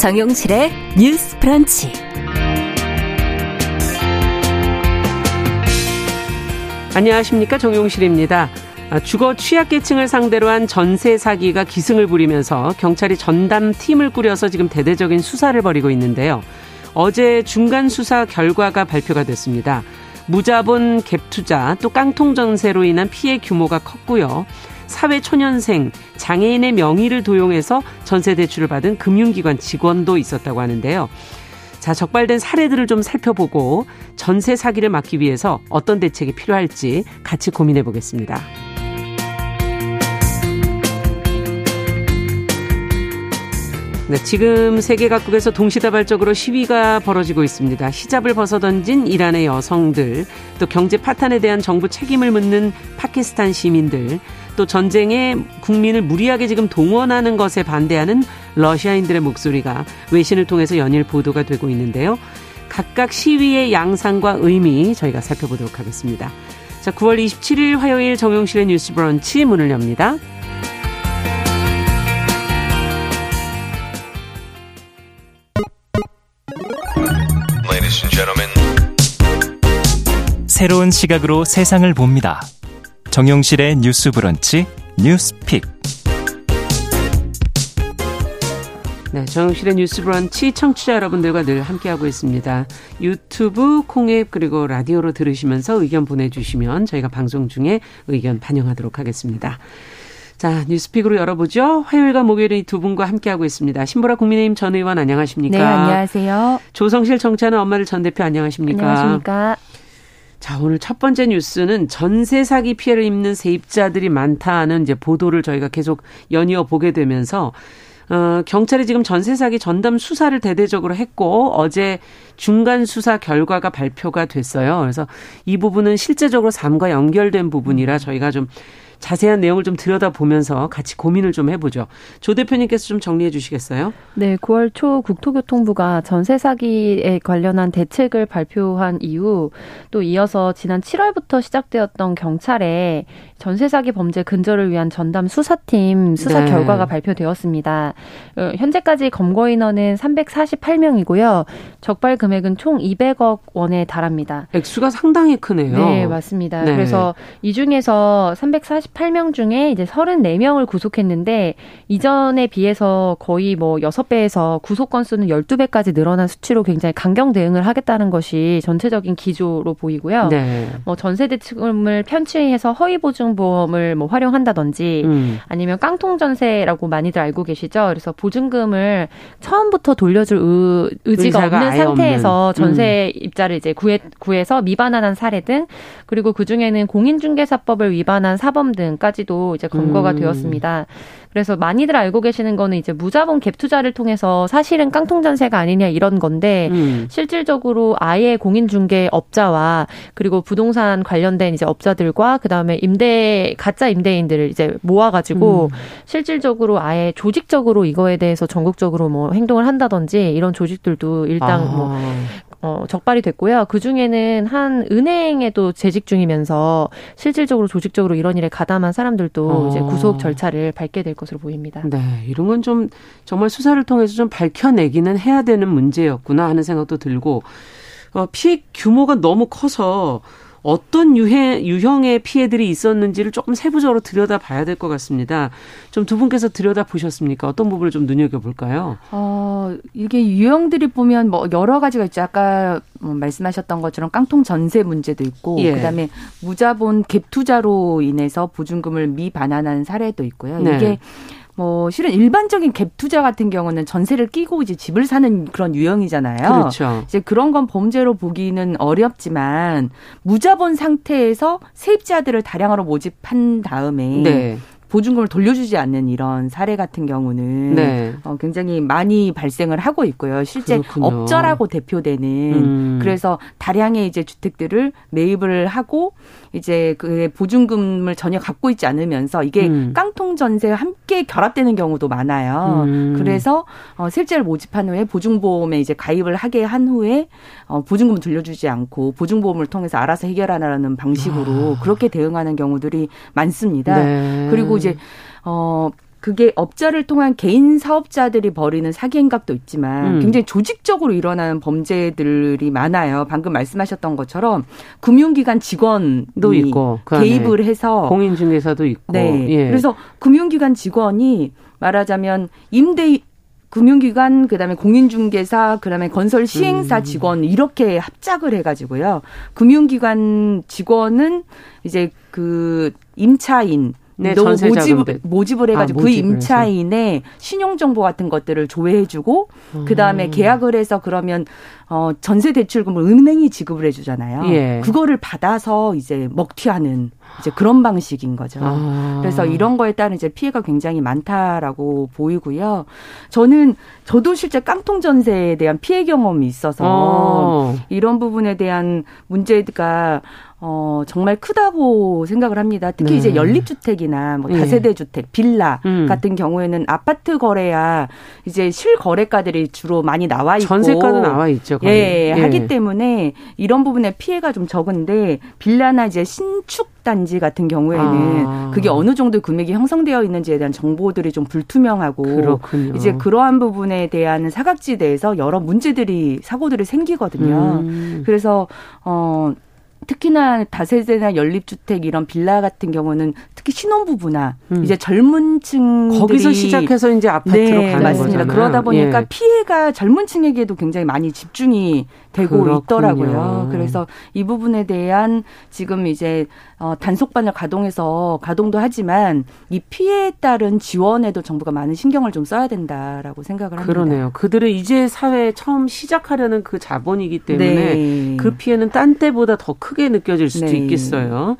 정용실의 뉴스 프런치. 안녕하십니까 정용실입니다. 아, 주거 취약계층을 상대로 한 전세 사기가 기승을 부리면서 경찰이 전담 팀을 꾸려서 지금 대대적인 수사를 벌이고 있는데요. 어제 중간 수사 결과가 발표가 됐습니다. 무자본 갭 투자 또 깡통 전세로 인한 피해 규모가 컸고요. 사회초년생, 장애인의 명의를 도용해서 전세 대출을 받은 금융기관 직원도 있었다고 하는데요. 자, 적발된 사례들을 좀 살펴보고 전세 사기를 막기 위해서 어떤 대책이 필요할지 같이 고민해 보겠습니다. 네, 지금 세계 각국에서 동시다발적으로 시위가 벌어지고 있습니다. 히잡을 벗어던진 이란의 여성들, 또 경제 파탄에 대한 정부 책임을 묻는 파키스탄 시민들, 또 전쟁에 국민을 무리하게 지금 동원하는 것에 반대하는 러시아인들의 목소리가 외신을 통해서 연일 보도가 되고 있는데요. 각각 시위의 양상과 의미 저희가 살펴보도록 하겠습니다. 자, 9월 27일 화요일 정용실의 뉴스 브런치 문을 엽니다. 새로운 시각으로 세상을 봅니다. 정용실의 뉴스 브런치 뉴스픽. 네, 정용실의 뉴스 브런치 청취자 여러분들과 늘 함께하고 있습니다. 유튜브, 콩앱 그리고 라디오로 들으시면서 의견 보내 주시면 저희가 방송 중에 의견 반영하도록 하겠습니다. 자, 뉴스픽으로 열어보죠. 화요일과 목요일에 이두 분과 함께하고 있습니다. 신보라 국민의힘 전 의원 안녕하십니까? 네, 안녕하세요. 조성실 정치하는 엄마들 전 대표 안녕하십니까? 안녕하십니까? 자, 오늘 첫 번째 뉴스는 전세 사기 피해를 입는 세입자들이 많다는 이제 보도를 저희가 계속 연이어 보게 되면서 어, 경찰이 지금 전세 사기 전담 수사를 대대적으로 했고 어제 중간 수사 결과가 발표가 됐어요. 그래서 이 부분은 실제적으로 삶과 연결된 부분이라 저희가 좀 자세한 내용을 좀 들여다보면서 같이 고민을 좀 해보죠. 조 대표님께서 좀 정리해 주시겠어요? 네, 9월 초 국토교통부가 전세 사기에 관련한 대책을 발표한 이후 또 이어서 지난 7월부터 시작되었던 경찰의 전세 사기 범죄 근절을 위한 전담 수사팀 수사 네. 결과가 발표되었습니다. 어, 현재까지 검거 인원은 348명이고요. 적발 금액은 총 200억 원에 달합니다. 액수가 상당히 크네요. 네, 맞습니다. 네. 그래서 이 중에서 348명 중에 이제 34명을 구속했는데 이전에 비해서 거의 뭐 6배에서 구속 건수는 12배까지 늘어난 수치로 굉장히 강경 대응을 하겠다는 것이 전체적인 기조로 보이고요. 네. 뭐 전세 대책을 편취해서 허위 보증 보증보험을 뭐 활용한다든지 음. 아니면 깡통 전세라고 많이들 알고 계시죠. 그래서 보증금을 처음부터 돌려줄 의, 의지가 없는 상태에서 없는. 전세 음. 입자를 이제 구해 구해서 미반환한 사례 등 그리고 그 중에는 공인중개사법을 위반한 사범 등까지도 이제 검거가 음. 되었습니다. 그래서 많이들 알고 계시는 거는 이제 무자본 갭 투자를 통해서 사실은 깡통 전세가 아니냐 이런 건데 음. 실질적으로 아예 공인중개 업자와 그리고 부동산 관련된 이제 업자들과 그다음에 임대 가짜 임대인들을 이제 모아 가지고 음. 실질적으로 아예 조직적으로 이거에 대해서 전국적으로 뭐 행동을 한다든지 이런 조직들도 일단 아. 뭐 어, 적발이 됐고요. 그 중에는 한 은행에도 재직 중이면서 실질적으로 조직적으로 이런 일에 가담한 사람들도 어. 이제 구속 절차를 밟게 될 것으로 보입니다. 네, 이런 건 좀 정말 수사를 통해서 좀 밝혀내기는 해야 되는 문제였구나 하는 생각도 들고 어, 피해 규모가 너무 커서 어떤 유해, 유형의 피해들이 있었는지를 조금 세부적으로 들여다 봐야 될 것 같습니다. 좀 두 분께서 들여다 보셨습니까? 어떤 부분을 좀 눈여겨볼까요? 어, 이게 유형들이 보면 뭐 여러 가지가 있죠. 아까 뭐 말씀하셨던 것처럼 깡통 전세 문제도 있고, 예. 그 다음에 무자본 갭 투자로 인해서 보증금을 미반환하는 사례도 있고요. 네. 이게 뭐 실은 일반적인 갭 투자 같은 경우는 전세를 끼고 이제 집을 사는 그런 유형이잖아요. 그렇죠. 이제 그런 건 범죄로 보기는 어렵지만 무자본 상태에서 세입자들을 다량으로 모집한 다음에 네. 보증금을 돌려주지 않는 이런 사례 같은 경우는 네. 어, 굉장히 많이 발생을 하고 있고요. 실제 그렇군요. 업자라고 대표되는 음. 그래서 다량의 이제 주택들을 매입을 하고 이제 그 보증금을 전혀 갖고 있지 않으면서 이게 음. 깡통 전세와 함께 결합되는 경우도 많아요. 음. 그래서 어, 실제를 모집한 후에 보증보험에 이제 가입을 하게 한 후에 어, 보증금을 돌려주지 않고 보증보험을 통해서 알아서 해결하라는 방식으로 아. 그렇게 대응하는 경우들이 많습니다. 네. 그리고 이제 어 그게 업자를 통한 개인 사업자들이 벌이는 사기 행각도 있지만 음. 굉장히 조직적으로 일어나는 범죄들이 많아요. 방금 말씀하셨던 것처럼 금융기관 직원도 있고 그 개입을 해서 공인중개사도 있고 네. 예. 그래서 금융기관 직원이 말하자면 임대 금융기관 그다음에 공인중개사 그다음에 건설 시행사 음. 직원 이렇게 합작을 해가지고요. 금융기관 직원은 이제 그 임차인 네, 모집, 모집을 해가지고 아, 그 임차인의 신용정보 같은 것들을 조회해주고 음. 그 다음에 계약을 해서 그러면 어 전세 대출금을 은행이 지급을 해주잖아요. 예. 그거를 받아서 이제 먹튀하는 이제 그런 방식인 거죠. 아. 그래서 이런 거에 따른 이제 피해가 굉장히 많다라고 보이고요. 저는 저도 실제 깡통 전세에 대한 피해 경험이 있어서 어. 이런 부분에 대한 문제가 어, 정말 크다고 생각을 합니다. 특히 네. 이제 연립주택이나 뭐 예. 다세대 주택, 빌라 음. 같은 경우에는 아파트 거래야 이제 실거래가들이 주로 많이 나와 있고 전세가도 나와 있죠. 거의. 예, 예, 하기 때문에 이런 부분에 피해가 좀 적은데 빌라나 이제 신축 단지 같은 경우에는 아. 그게 어느 정도 금액이 형성되어 있는지에 대한 정보들이 좀 불투명하고 그렇군요. 이제 그러한 부분에 대한 사각지대에서 여러 문제들이 사고들이 생기거든요. 음. 그래서 어 특히나 다세대나 연립주택 이런 빌라 같은 경우는 특히 신혼부부나 음. 이제 젊은 층들이 거기서 시작해서 이제 아파트로 네, 가는 맞습니다. 거잖아요. 그러다 보니까 예. 피해가 젊은 층에게도 굉장히 많이 집중이 되고 그렇군요. 있더라고요. 그래서 이 부분에 대한 지금 이제 어, 단속반을 가동해서 가동도 하지만 이 피해에 따른 지원에도 정부가 많은 신경을 좀 써야 된다라고 생각을 합니다. 그러네요. 그들은 이제 사회에 처음 시작하려는 그 자본이기 때문에 네. 그 피해는 딴 때보다 더 크게 느껴질 수도 네. 있겠어요.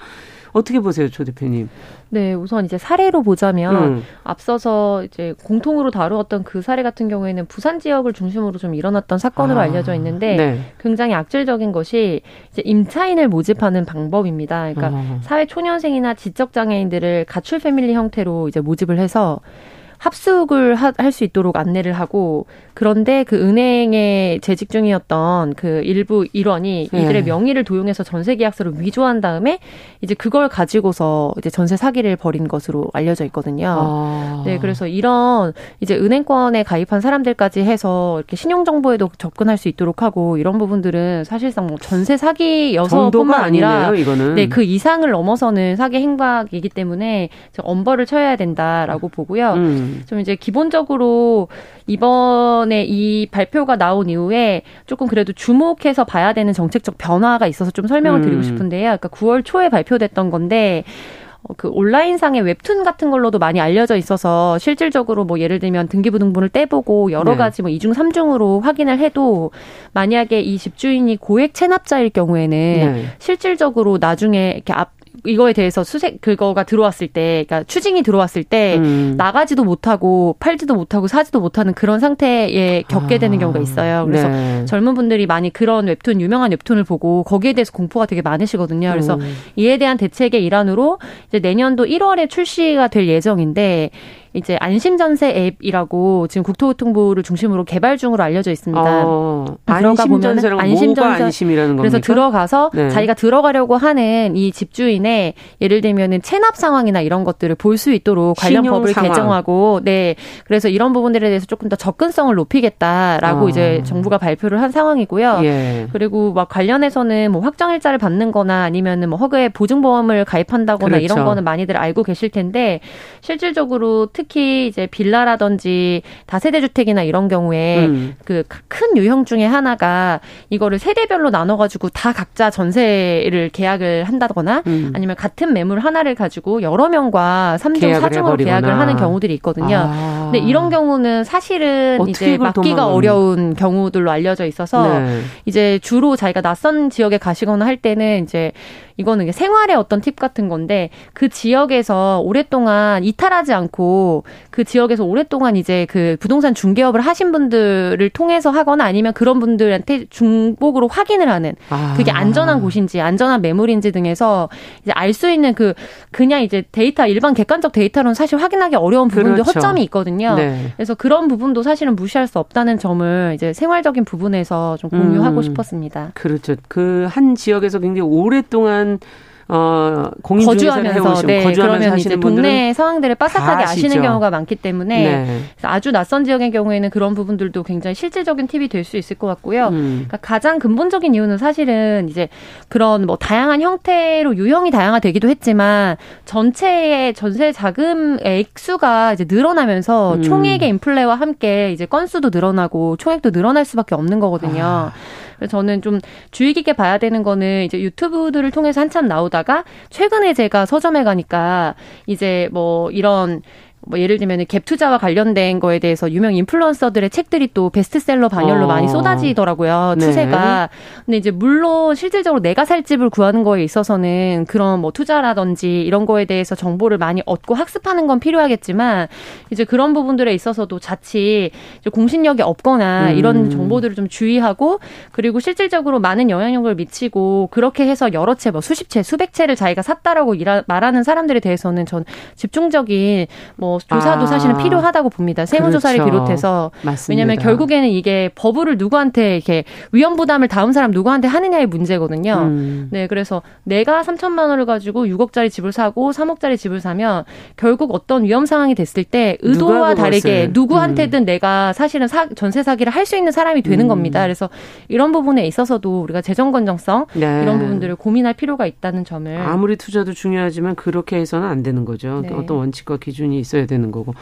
어떻게 보세요, 조 대표님? 네, 우선 이제 사례로 보자면 음. 앞서서 이제 공통으로 다루었던 그 사례 같은 경우에는 부산 지역을 중심으로 좀 일어났던 사건으로 아, 알려져 있는데 네. 굉장히 악질적인 것이 이제 임차인을 모집하는 방법입니다. 그러니까 아. 사회 초년생이나 지적 장애인들을 가출 패밀리 형태로 이제 모집을 해서 합숙을 할 수 있도록 안내를 하고 그런데 그 은행에 재직 중이었던 그 일부 일원이 네. 이들의 명의를 도용해서 전세 계약서를 위조한 다음에 이제 그걸 가지고서 이제 전세 사기를 벌인 것으로 알려져 있거든요. 아. 네, 그래서 이런 이제 은행권에 가입한 사람들까지 해서 이렇게 신용 정보에도 접근할 수 있도록 하고 이런 부분들은 사실상 뭐 전세 사기여서뿐만 아니라 아니네요, 이거는. 네, 그 이상을 넘어서는 사기 행각이기 때문에 엄벌을 쳐야 된다라고 보고요. 음. 좀 이제 기본적으로 이번에 이 발표가 나온 이후에 조금 그래도 주목해서 봐야 되는 정책적 변화가 있어서 좀 설명을 드리고 음. 싶은데요. 그러니까 9월 초에 발표됐던 건데 어, 그 온라인상의 웹툰 같은 걸로도 많이 알려져 있어서 실질적으로 뭐 예를 들면 등기부등본을 떼보고 여러 네. 가지 뭐 이중 삼중으로 확인을 해도 만약에 이 집주인이 고액 체납자일 경우에는 네. 실질적으로 나중에 이렇게 앞 이거에 대해서 수색 그거가 들어왔을 때, 그러니까 추징이 들어왔을 때 음. 나가지도 못하고 팔지도 못하고 사지도 못하는 그런 상태에 겪게 되는 아. 경우가 있어요. 그래서 네. 젊은 분들이 많이 그런 웹툰 유명한 웹툰을 보고 거기에 대해서 공포가 되게 많으시거든요. 그래서 음. 이에 대한 대책의 일환으로 이제 내년도 1월에 출시가 될 예정인데 이제 안심전세 앱이라고 지금 국토교통부를 중심으로 개발 중으로 알려져 있습니다. 어, 들어가 보면 안심전세 안심이라는 겁니까? 그래서 들어가서 네. 자기가 들어가려고 하는 이 집주인의 예를 들면은 체납 상황이나 이런 것들을 볼 수 있도록 관련 법을 상황. 개정하고 네 그래서 이런 부분들에 대해서 조금 더 접근성을 높이겠다라고 어. 이제 정부가 발표를 한 상황이고요. 예. 그리고 막 관련해서는 뭐 확정 일자를 받는거나 아니면은 뭐 허그에 보증보험을 가입한다거나 그렇죠. 이런 거는 많이들 알고 계실 텐데 실질적으로 특히 이제 빌라라든지 다세대 주택이나 이런 경우에 음. 그큰 유형 중에 하나가 이거를 세대별로 나눠 가지고 다 각자 전세를 계약을 한다거나 음. 아니면 같은 매물 하나를 가지고 여러 명과 삼중사중으로 계약을 하는 경우들이 있거든요. 아. 근데 이런 경우는 사실은 이제 막기가 어려운 경우들로 알려져 있어서 네. 이제 주로 자기가 낯선 지역에 가시거나 할 때는 이제 이거는 생활의 어떤 팁 같은 건데 그 지역에서 오랫동안 이탈하지 않고 그 지역에서 오랫동안 이제 그 부동산 중개업을 하신 분들을 통해서 하거나 아니면 그런 분들한테 중복으로 확인을 하는 아. 그게 안전한 곳인지 안전한 매물인지 등에서 이제 알 수 있는 그 그냥 이제 데이터 일반 객관적 데이터로는 사실 확인하기 어려운 부분도 그렇죠. 허점이 있거든요. 네. 그래서 그런 부분도 사실은 무시할 수 없다는 점을 이제 생활적인 부분에서 좀 공유하고 음. 싶었습니다. 그렇죠. 그 한 지역에서 굉장히 오랫동안 어, 공인 거주하면서 네, 거주하면서 그러면 이제 동네 상황들을 빠삭하게 아시는 경우가 많기 때문에 네. 아주 낯선 지역의 경우에는 그런 부분들도 굉장히 실질적인 팁이 될 수 있을 것 같고요. 음. 그러니까 가장 근본적인 이유는 사실은 이제 그런 뭐 다양한 형태로 유형이 다양화되기도 했지만 전체의 전세 자금 액수가 이제 늘어나면서 음. 총액의 인플레와 함께 이제 건수도 늘어나고 총액도 늘어날 수밖에 없는 거거든요. 아. 그래서 저는 좀 주의 깊게 봐야 되는 거는 이제 유튜브들을 통해서 한참 나오다가 최근에 제가 서점에 가니까 이제 뭐 이런 뭐 예를 들면 갭 투자와 관련된 거에 대해서 유명 인플루언서들의 책들이 또 베스트셀러 반열로 어. 많이 쏟아지더라고요. 네. 추세가. 네. 근데 이제 물론 실질적으로 내가 살 집을 구하는 거에 있어서는 그런 뭐 투자라든지 이런 거에 대해서 정보를 많이 얻고 학습하는 건 필요하겠지만 이제 그런 부분들에 있어서도 자칫 공신력이 없거나 음. 이런 정보들을 좀 주의하고 그리고 실질적으로 많은 영향력을 미치고 그렇게 해서 여러 채 뭐 수십 채 수백 채를 자기가 샀다라고 말하는 사람들에 대해서는 전 집중적인 뭐 조사도 아. 사실은 필요하다고 봅니다. 세무조사를 그렇죠. 비롯해서 맞습니다. 왜냐하면 결국에는 이게 버블을 누구한테 이렇게 위험 부담을 다음 사람 누구한테 하느냐의 문제거든요. 음. 네, 그래서 내가 3천만 원을 가지고 6억짜리 집을 사고 3억짜리 집을 사면 결국 어떤 위험 상황이 됐을 때 의도와 다르게 누구한테든 음. 내가 사실은 사, 전세 사기를 할 수 있는 사람이 되는 음. 겁니다. 그래서 이런 부분에 있어서도 우리가 재정 건정성 네. 이런 부분들을 고민할 필요가 있다는 점을 아무리 투자도 중요하지만 그렇게 해서는 안 되는 거죠. 네. 어떤 원칙과 기준이 있어야 있어야 되는 거고.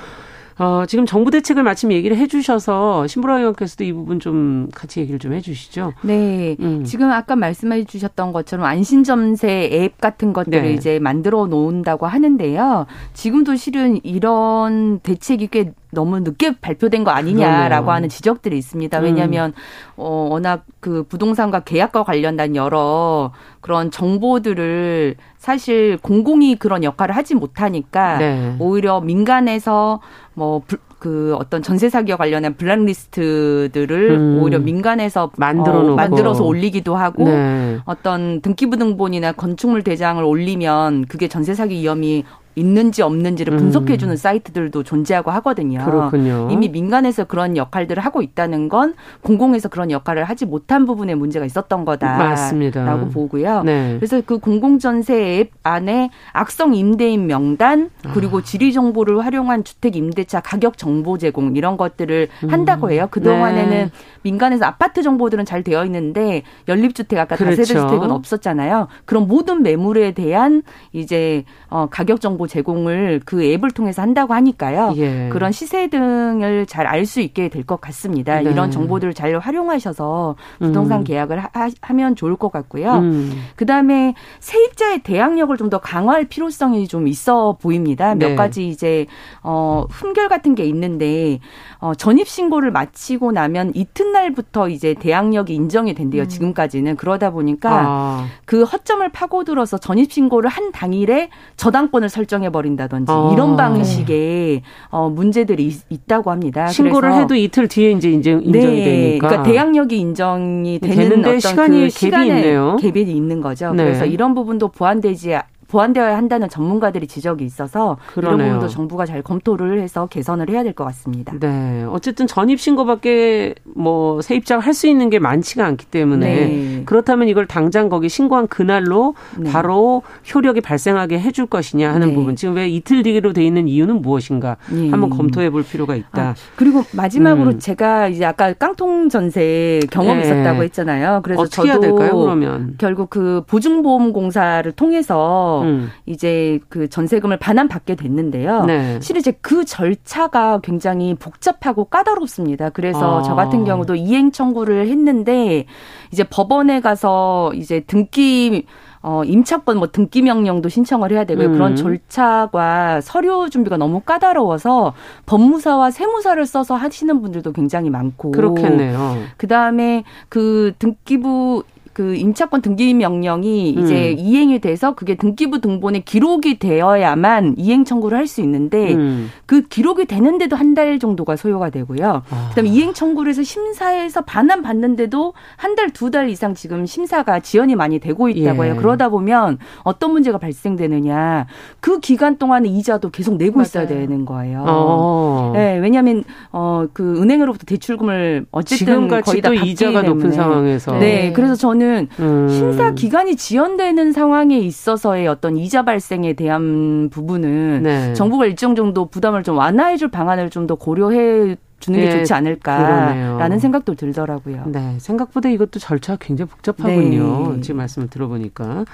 어, 지금 정부 대책을 마침 얘기를 해 주셔서 신보라 의원께서도 이 부분 좀 같이 얘기를 좀 해 주시죠. 네. 음. 지금 아까 말씀해 주셨던 것처럼 안심점세 앱 같은 것들을 네. 이제 만들어 놓는다고 하는데요. 지금도 실은 이런 대책이 꽤 너무 늦게 발표된 거 아니냐라고 그러네요. 하는 지적들이 있습니다. 왜냐하면 음. 어, 워낙 그 부동산과 계약과 관련된 여러 그런 정보들을 사실 공공이 그런 역할을 하지 못하니까 네. 오히려 민간에서 뭐 그 어떤 전세 사기와 관련한 블랙리스트들을 음. 오히려 민간에서 만들어 어, 만들어서 올리기도 하고 네. 어떤 등기부등본이나 건축물 대장을 올리면 그게 전세 사기 위험이 있는지 없는지를 음. 분석해주는 음. 사이트들도 존재하고 하거든요. 그렇군요. 이미 민간에서 그런 역할들을 하고 있다는 건 공공에서 그런 역할을 하지 못한 부분에 문제가 있었던 거다라고 맞습니다. 보고요. 네. 그래서 그 공공전세 앱 안에 악성 임대인 명단 그리고 아. 지리 정보를 활용한 주택 임대차 가격 정보 제공 이런 것들을 음. 한다고 해요. 그 동안에는 네. 민간에서 아파트 정보들은 잘 되어 있는데 연립주택 아까 그렇죠. 다세대 주택은 없었잖아요. 그런 모든 매물에 대한 이제 어 가격 정보 제공을 그 앱을 통해서 한다고 하니까요. 예. 그런 시세 등을 잘 알 수 있게 될 것 같습니다. 네. 이런 정보들을 잘 활용하셔서 부동산 음. 계약을 하, 면 좋을 것 같고요. 음. 그다음에 세입자의 대항력을 좀 더 강화할 필요성이 좀 있어 보입니다. 몇 네. 가지 이제 어 흠결 같은 게 있는데 어 전입 신고를 마치고 나면 이튿날부터 이제 대항력이 인정이 된대요. 음. 지금까지는 그러다 보니까 아. 그 허점을 파고들어서 전입 신고를 한 당일에 저당권을 설정 결정해 버린다든지 어. 이런 방식의 어, 문제들이 있, 다고 합니다. 신고를 해도 이틀 뒤에 이제 인정, 인정이 네. 되니까. 그러니까 대항력이 인정이 되는 어떤 시간이 그 갭이 있네요. 갭이 있는 거죠. 네. 그래서 이런 부분도 보완되지 보완되어야 한다는 전문가들이 지적이 있어서 그러네요. 이런 부분도 정부가 잘 검토를 해서 개선을 해야 될 것 같습니다. 네. 어쨌든 전입 신고밖에 뭐 세입자가 할 수 있는 게 많지가 않기 때문에 네. 그렇다면 이걸 당장 거기 신고한 그날로 네. 바로 효력이 발생하게 해줄 것이냐 하는 네. 부분. 지금 왜 이틀 뒤로 돼 있는 이유는 무엇인가 네. 한번 검토해 볼 필요가 있다. 아, 그리고 마지막으로 음. 제가 이제 아까 깡통 전세 경험이 네. 있었다고 했잖아요. 그래서 어떻게 저도 해야 될까요? 그러면 결국 그 보증보험공사를 통해서 음. 이제 그 전세금을 반환 받게 됐는데요. 네. 실은 이제 그 절차가 굉장히 복잡하고 까다롭습니다. 그래서 아. 저 같은 경우도 이행 청구를 했는데 이제 법원에 가서 이제 등기 어, 임차권 뭐 등기 명령도 신청을 해야 되고요. 음. 그런 절차가 서류 준비가 너무 까다로워서 법무사와 세무사를 써서 하시는 분들도 굉장히 많고. 그렇겠네요. 그 다음에 그 등기부 그 임차권 등기 명령이 이제 음. 이행이 돼서 그게 등기부 등본에 기록이 되어야만 이행 청구를 할 수 있는데 음. 그 기록이 되는데도 한 달 정도가 소요가 되고요. 아. 그다음에 이행 청구를 해서 심사해서 반환 받는데도 한 달, 두 달 이상 지금 심사가 지연이 많이 되고 있다고 해요. 예. 그러다 보면 어떤 문제가 발생되느냐. 그 기간 동안에 이자도 계속 내고 맞아요. 있어야 되는 거예요. 어. 네, 왜냐하면 어, 그 은행으로부터 대출금을 어쨌든 거의 다 받기 이자가 때문에. 높은 상황에서 네, 그래서 저는 저는 음. 심사 기간이 지연되는 상황에 있어서의 어떤 이자 발생에 대한 부분은 네. 정부가 일정 정도 부담을 좀 완화해줄 방안을 좀 더 고려해 주는 게 네, 좋지 않을까라는 그러네요. 생각도 들더라고요. 네, 생각보다 이것도 절차가 굉장히 복잡하군요. 네. 지금 말씀을 들어보니까.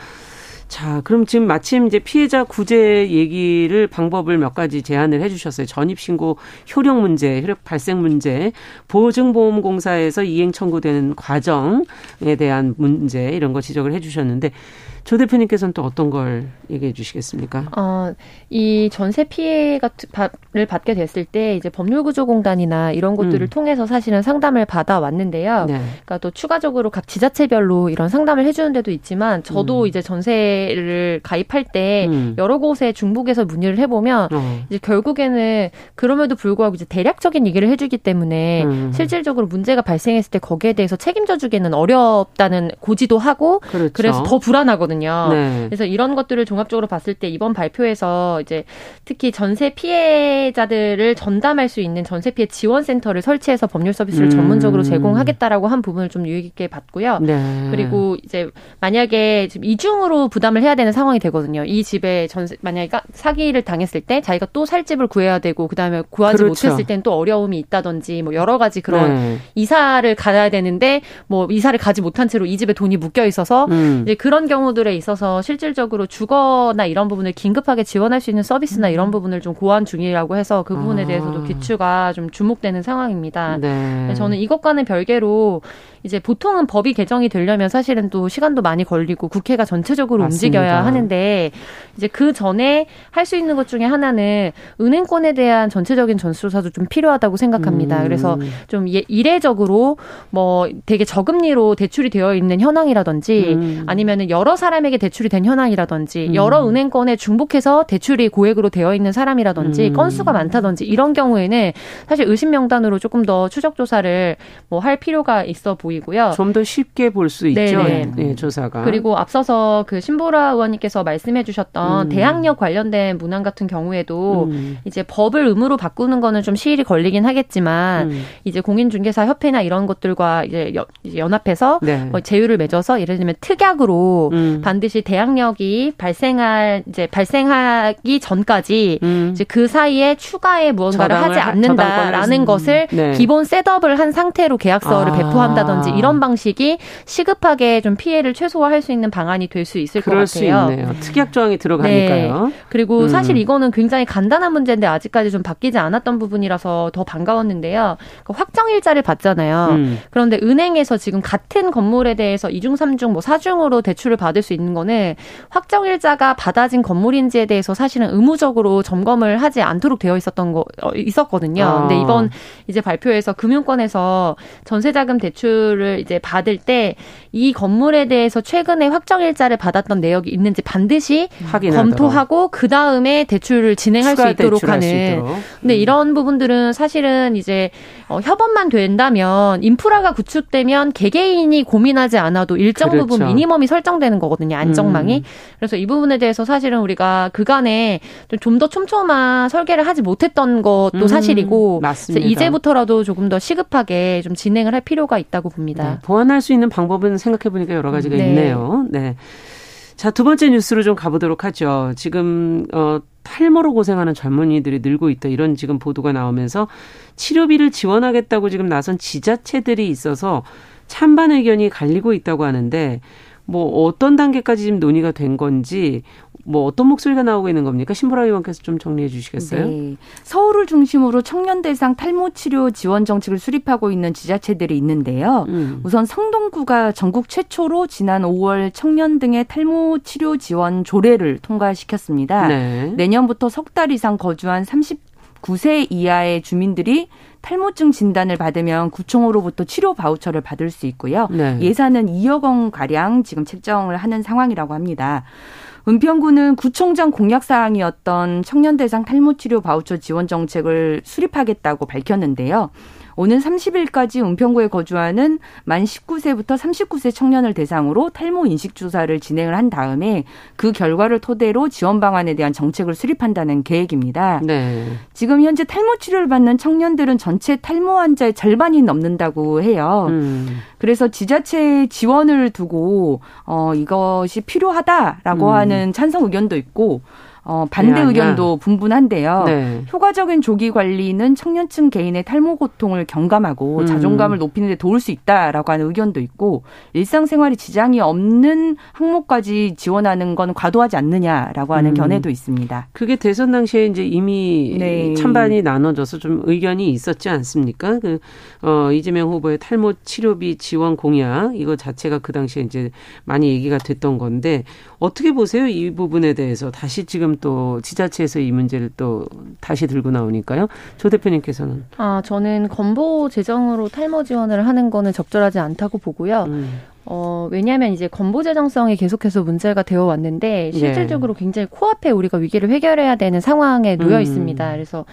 자, 그럼 지금 마침 이제 피해자 구제 얘기를 방법을 몇 가지 제안을 해 주셨어요. 전입 신고 효력 문제, 효력 발생 문제, 보증보험공사에서 이행 청구되는 과정에 대한 문제 이런 거 지적을 해 주셨는데 조 대표님께서는 또 어떤 걸 얘기해 주시겠습니까? 어, 이 전세 피해를 받게 됐을 때 이제 법률구조공단이나 이런 곳들을 음. 통해서 사실은 상담을 받아 왔는데요. 네. 그러니까 또 추가적으로 각 지자체별로 이런 상담을 해주는 데도 있지만 저도 음. 이제 전세를 가입할 때 음. 여러 곳에 중복해서 문의를 해보면 어. 이제 결국에는 그럼에도 불구하고 이제 대략적인 얘기를 해주기 때문에 음. 실질적으로 문제가 발생했을 때 거기에 대해서 책임져 주기는 어렵다는 고지도 하고 그렇죠. 그래서 더 불안하거든요. 거거든요. 네. 그래서 이런 것들을 종합적으로 봤을 때 이번 발표에서 이제 특히 전세 피해자들을 전담할 수 있는 전세 피해 지원 센터를 설치해서 법률 서비스를 음. 전문적으로 제공하겠다라고 한 부분을 좀 유익 있게 봤고요. 네. 그리고 이제 만약에 지금 이중으로 부담을 해야 되는 상황이 되거든요. 이 집에 전세 만약에 사기를 당했을 때 자기가 또 살 집을 구해야 되고 그다음에 구하지 그렇죠. 못했을 때는 또 어려움이 있다든지 뭐 여러 가지 그런 네. 이사를 가야 되는데 뭐 이사를 가지 못한 채로 이 집에 돈이 묶여 있어서 음. 이제 그런 경우들 부 분들에 있어서 실질적으로 주거나 이런 부분을 긴급하게 지원할 수 있는 서비스나 이런 음. 부분을 좀 고안 중이라고 해서 그 부분에 아. 대해서도 귀추가 좀 주목되는 상황입니다. 네. 저는 이것과는 별개로 이제 보통은 법이 개정이 되려면 사실은 또 시간도 많이 걸리고 국회가 전체적으로 맞습니다. 움직여야 하는데 이제 그 전에 할 수 있는 것 중에 하나는 은행권에 대한 전체적인 전수조사도 좀 필요하다고 생각합니다. 음. 그래서 좀 예, 이례적으로 뭐 되게 저금리로 대출이 되어 있는 현황이라든지 음. 아니면은 여러 사람에게 대출이 된 현황이라든지 음. 여러 은행권에 중복해서 대출이 고액으로 되어 있는 사람이라든지 음. 건수가 많다든지 이런 경우에는 사실 의심 명단으로 조금 더 추적 조사를 뭐 할 필요가 있어 보이 보이고요. 좀 더 쉽게 볼 수 있죠. 네, 네, 조사가. 그리고 앞서서 그 신보라 의원님께서 말씀해 주셨던 음. 대학력 관련된 문항 같은 경우에도 음. 이제 법을 의무로 바꾸는 거는 좀 시일이 걸리긴 하겠지만 음. 이제 공인중개사 협회나 이런 것들과 이제 연합해서 네. 뭐 제휴를 맺어서 예를 들면 특약으로 음. 반드시 대학력이 발생할 이제 발생하기 전까지 음. 이제 그 사이에 추가의 무언가를 하지 않는다라는 것을 네. 기본 셋업을 한 상태로 계약서를 아. 배포한다든지 라든지 이런 방식이 시급하게 좀 피해를 최소화할 수 있는 방안이 될 수 있을 것 같아요. 수 있네요. 특약 조항이 들어가니까요. 네. 그리고 음. 사실 이거는 굉장히 간단한 문제인데 아직까지 좀 바뀌지 않았던 부분이라서 더 반가웠는데요. 그 확정 일자를 받잖아요. 음. 그런데 은행에서 지금 같은 건물에 대해서 이중삼중뭐사중으로 대출을 받을 수 있는 거는 확정 일자가 받아진 건물인지에 대해서 사실은 의무적으로 점검을 하지 않도록 되어 있었던 거 어, 있었거든요. 아. 근데 이번 이제 발표에서 금융권에서 전세자금 대출 대출을 이제 받을 때 이 건물에 대해서 최근에 확정 일자를 받았던 내역이 있는지 반드시 확인하도록. 검토하고 그 다음에 대출을 진행할 수 있도록 하는. 수 있도록. 근데 음. 이런 부분들은 사실은 이제 어, 협업만 된다면 인프라가 구축되면 개개인이 고민하지 않아도 일정 그렇죠. 부분 미니멈이 설정되는 거거든요. 안정망이. 음. 그래서 이 부분에 대해서 사실은 우리가 그간에 좀 더 촘촘한 설계를 하지 못했던 것도 음. 사실이고 맞습니다. 이제부터라도 조금 더 시급하게 좀 진행을 할 필요가 있다고 봅니다. 네, 보완할 수 있는 방법은 생각해 보니까 여러 가지가 네. 있네요. 네. 자, 두 번째 뉴스로 좀 가보도록 하죠. 지금, 어, 탈모로 고생하는 젊은이들이 늘고 있다. 이런 지금 보도가 나오면서 치료비를 지원하겠다고 지금 나선 지자체들이 있어서 찬반 의견이 갈리고 있다고 하는데 뭐 어떤 단계까지 지금 논의가 된 건지 뭐 어떤 목소리가 나오고 있는 겁니까? 신보라 의원께서 좀 정리해 주시겠어요? 네. 서울을 중심으로 청년 대상 탈모 치료 지원 정책을 수립하고 있는 지자체들이 있는데요. 음. 우선 성동구가 전국 최초로 지난 5월 청년 등의 탈모 치료 지원 조례를 통과시켰습니다. 네. 내년부터 석 달 이상 거주한 39세 이하의 주민들이 탈모증 진단을 받으면 구청으로부터 치료 바우처를 받을 수 있고요. 네. 예산은 2억 원 가량 지금 책정을 하는 상황이라고 합니다. 은평구는 구청장 공약 사항이었던 청년 대상 탈모 치료 바우처 지원 정책을 수립하겠다고 밝혔는데요. 오는 30일까지 은평구에 거주하는 만 19세부터 39세 청년을 대상으로 탈모 인식 주사를 진행을 한 다음에 그 결과를 토대로 지원 방안에 대한 정책을 수립한다는 계획입니다. 네. 지금 현재 탈모 치료를 받는 청년들은 전체 탈모 환자의 절반이 넘는다고 해요. 음. 그래서 지자체 지원을 두고 어 이것이 필요하다라고 음. 하는 찬성 의견도 있고 어, 반대 야, 의견도 야. 분분한데요. 네. 효과적인 조기 관리는 청년층 개인의 탈모 고통을 경감하고 음. 자존감을 높이는 데 도울 수 있다라고 하는 의견도 있고 일상생활에 지장이 없는 항목까지 지원하는 건 과도하지 않느냐라고 하는 음. 견해도 있습니다. 그게 대선 당시에 이제 이미 네. 찬반이 나눠져서 좀 의견이 있었지 않습니까? 그 어, 이재명 후보의 탈모 치료비 지원 공약 이거 자체가 그 당시에 이제 많이 얘기가 됐던 건데 어떻게 보세요? 이 부분에 대해서 다시 지금 또 지자체에서 이 문제를 또 다시 들고 나오니까요. 조 대표님께서는 아 저는 건보 재정으로 탈모 지원을 하는 거는 적절하지 않다고 보고요. 음. 어, 왜냐하면 이제 건보 재정성이 계속해서 문제가 되어 왔는데 실질적으로 네. 굉장히 코앞에 우리가 위기를 해결해야 되는 상황에 놓여 음. 있습니다. 그래서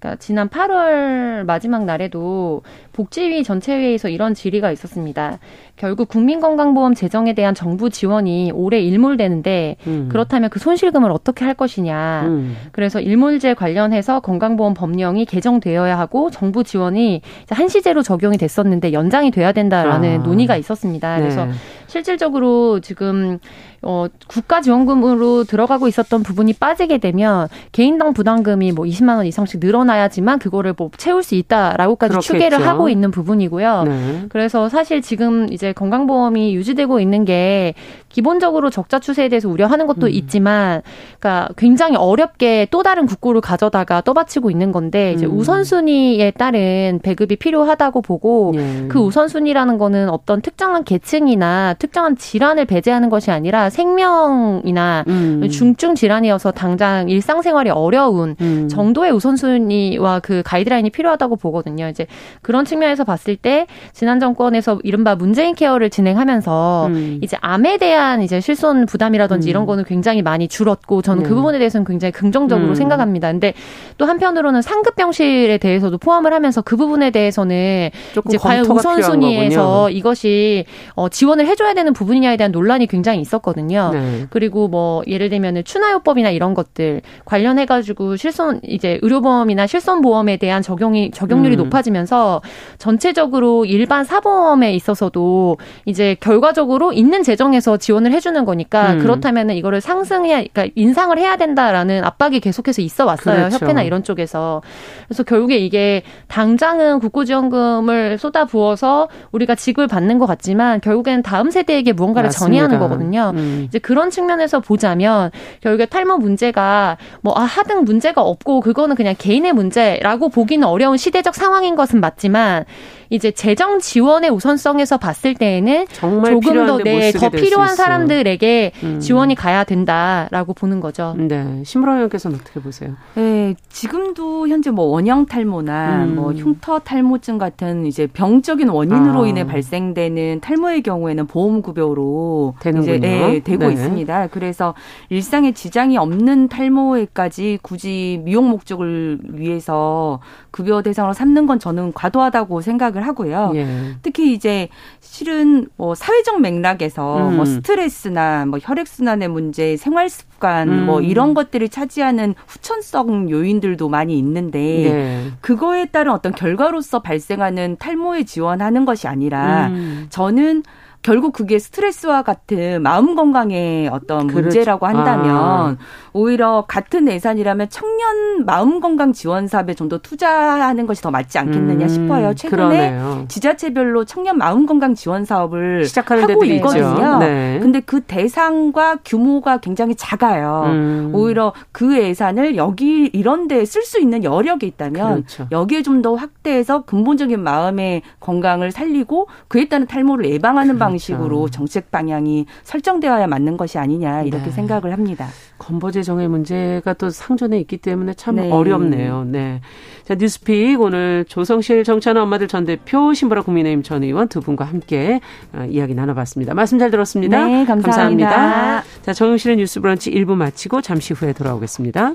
그러니까 지난 8월 마지막 날에도 복지위 전체회의에서 이런 질의가 있었습니다. 결국 국민건강보험 재정에 대한 정부 지원이 올해 일몰되는데 음. 그렇다면 그 손실금을 어떻게 할 것이냐. 음. 그래서 일몰제 관련해서 건강보험 법령이 개정되어야 하고 정부 지원이 한시제로 적용이 됐었는데 연장이 돼야 된다라는 아. 논의가 있었습니다. 그래서 네. 실질적으로 지금 어, 국가 지원금으로 들어가고 있었던 부분이 빠지게 되면 개인당 부담금이 뭐 20만 원 이상씩 늘어나야지만 그거를 뭐 채울 수 있다라고까지 그렇겠죠. 추계를 하고 있는 부분이고요. 네. 그래서 사실 지금 이제 건강보험이 유지되고 있는 게 기본적으로 적자 추세에 대해서 우려하는 것도 음. 있지만, 그러니까 굉장히 어렵게 또 다른 국고를 가져다가 떠받치고 있는 건데 이제 음. 우선순위에 따른 배급이 필요하다고 보고 예. 그 우선순위라는 거는 어떤 특정한 계층이나 특정한 질환을 배제하는 것이 아니라 생명이나 음. 중증 질환이어서 당장 일상생활이 어려운 음. 정도의 우선순위와 그 가이드라인이 필요하다고 보거든요. 이제 그런 측면에서 봤을 때 지난 정권에서 이른바 문재인 케어를 진행하면서 음. 이제 암에 대한 이제 실손 부담이라든지 음. 이런 거는 굉장히 많이 줄었고 저는 그 네. 그 부분에 대해서는 굉장히 긍정적으로 음. 생각합니다. 근데 또 한편으로는 상급 병실에 대해서도 포함을 하면서 그 부분에 대해서는 이제 과연 우선순위에서 이것이 어, 지원을 해줘야 되는 부분이냐에 대한 논란이 굉장히 있었거든요. 네. 그리고 뭐 예를 들면은 추나요법이나 이런 것들 관련해 가지고 실손 이제 의료보험이나 실손보험에 대한 적용이 적용률이 음. 높아지면서 전체적으로 일반 사보험에 있어서도 이제 결과적으로 있는 재정에서 지원을 해주는 거니까 음. 그렇다면은 이거를 상승해야, 그러니까 인상을 해야 된다라는 압박이 계속해서 있어 왔어요. 그렇죠. 협회나 이런 쪽에서. 그래서 결국에 이게 당장은 국고지원금을 쏟아 부어서 우리가 직을 받는 것 같지만 결국에는 다음 세 대에게 무언가를 맞습니다. 전이하는 거거든요. 음. 이제 그런 측면에서 보자면 결국에 탈모 문제가 뭐 아, 하등 문제가 없고 그거는 그냥 개인의 문제라고 보기는 어려운 시대적 상황인 것은 맞지만 이제 재정 지원의 우선성에서 봤을 때에는 조금 더, 네, 더 필요한 사람들에게 음. 지원이 가야 된다라고 보는 거죠. 네. 심으라 의원께서는 어떻게 보세요? 네. 지금도 현재 뭐 원형 탈모나 음. 뭐 흉터 탈모증 같은 이제 병적인 원인으로 아. 인해 발생되는 탈모의 경우에는 보험 급여로 되는군요. 이제 네, 되고 네. 있습니다. 그래서 일상에 지장이 없는 탈모에까지 굳이 미용 목적을 위해서 급여 대상으로 삼는 건 저는 과도하다고 생각을 하고요. 예. 특히 이제 실은 뭐 사회적 맥락에서 음. 뭐 스트레스나 뭐 혈액순환의 문제, 생활 습관 뭐 음. 뭐 이런 것들을 차지하는 후천성 요인들도 많이 있는데 네. 그거에 따른 어떤 결과로서 발생하는 탈모에 지원하는 것이 아니라 음. 저는 결국 그게 스트레스와 같은 마음 건강의 어떤 그렇죠. 문제라고 한다면 아. 오히려 같은 예산이라면 청년 마음 건강 지원 사업에 좀 더 투자하는 것이 더 맞지 않겠느냐 음, 싶어요. 최근에 그러네요. 지자체별로 청년 마음 건강 지원 사업을 시작하는 하고 있거든요. 네. 근데 그 대상과 규모가 굉장히 작아요. 음. 오히려 그 예산을 여기 이런 데쓸수 있는 여력이 있다면 그렇죠. 여기에 좀 더 확대해서 근본적인 마음의 건강을 살리고 그에 따른 탈모를 예방하는 그렇죠. 방식으로 정책 방향이 설정되어야 맞는 것이 아니냐 이렇게 네. 생각을 합니다. 건보 재정의 문제가 또 상존해 있기 때문에 참 네. 어렵네요. 네. 자, 뉴스픽 오늘 조성실 정치하는 엄마들 전 대표 신보라 국민의힘 전 의원 두 분과 함께 어, 이야기 나눠봤습니다. 말씀 잘 들었습니다. 네, 감사합니다. 감사합니다. 자, 정용실의 뉴스 브런치 1부 마치고 잠시 후에 돌아오겠습니다.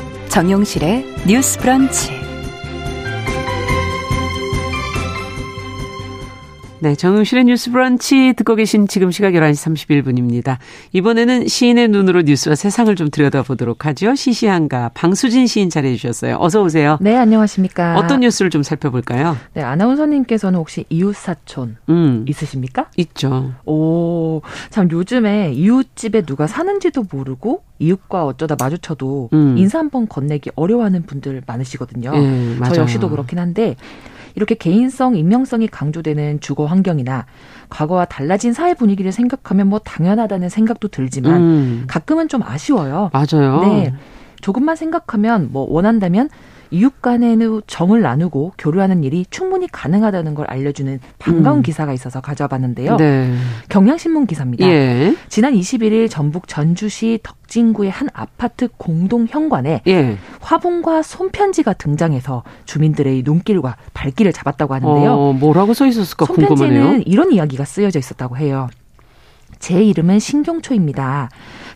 정용실의 뉴스 브런치. 네, 정용실의 뉴스 브런치 듣고 계신 지금 시각 11시 31분입니다. 이번에는 시인의 눈으로 뉴스와 세상을 좀 들여다보도록 하죠. 시시한가 방수진 시인 잘해 주셨어요. 어서 오세요. 네, 안녕하십니까. 어떤 뉴스를 좀 살펴볼까요? 네, 아나운서님께서는 혹시 이웃사촌 음, 있으십니까? 있죠. 오, 참 요즘에 이웃집에 누가 사는지도 모르고 이웃과 어쩌다 마주쳐도 음. 인사 한 번 건네기 어려워하는 분들 많으시거든요. 네, 저 역시도 그렇긴 한데 이렇게 개인성, 익명성이 강조되는 주거 환경이나 과거와 달라진 사회 분위기를 생각하면 뭐 당연하다는 생각도 들지만 음. 가끔은 좀 아쉬워요. 맞아요. 네. 조금만 생각하면 뭐 원한다면 이웃 간의 정을 나누고 교류하는 일이 충분히 가능하다는 걸 알려주는 반가운 음. 기사가 있어서 가져와 봤는데요. 네. 경향신문 기사입니다. 예. 지난 21일 전북 전주시 덕진구의 한 아파트 공동 현관에 예. 화분과 손편지가 등장해서 주민들의 눈길과 발길을 잡았다고 하는데요. 어, 뭐라고 써 있었을까 궁금하네요. 손편지는 이런 이야기가 쓰여져 있었다고 해요. 제 이름은 신경초입니다.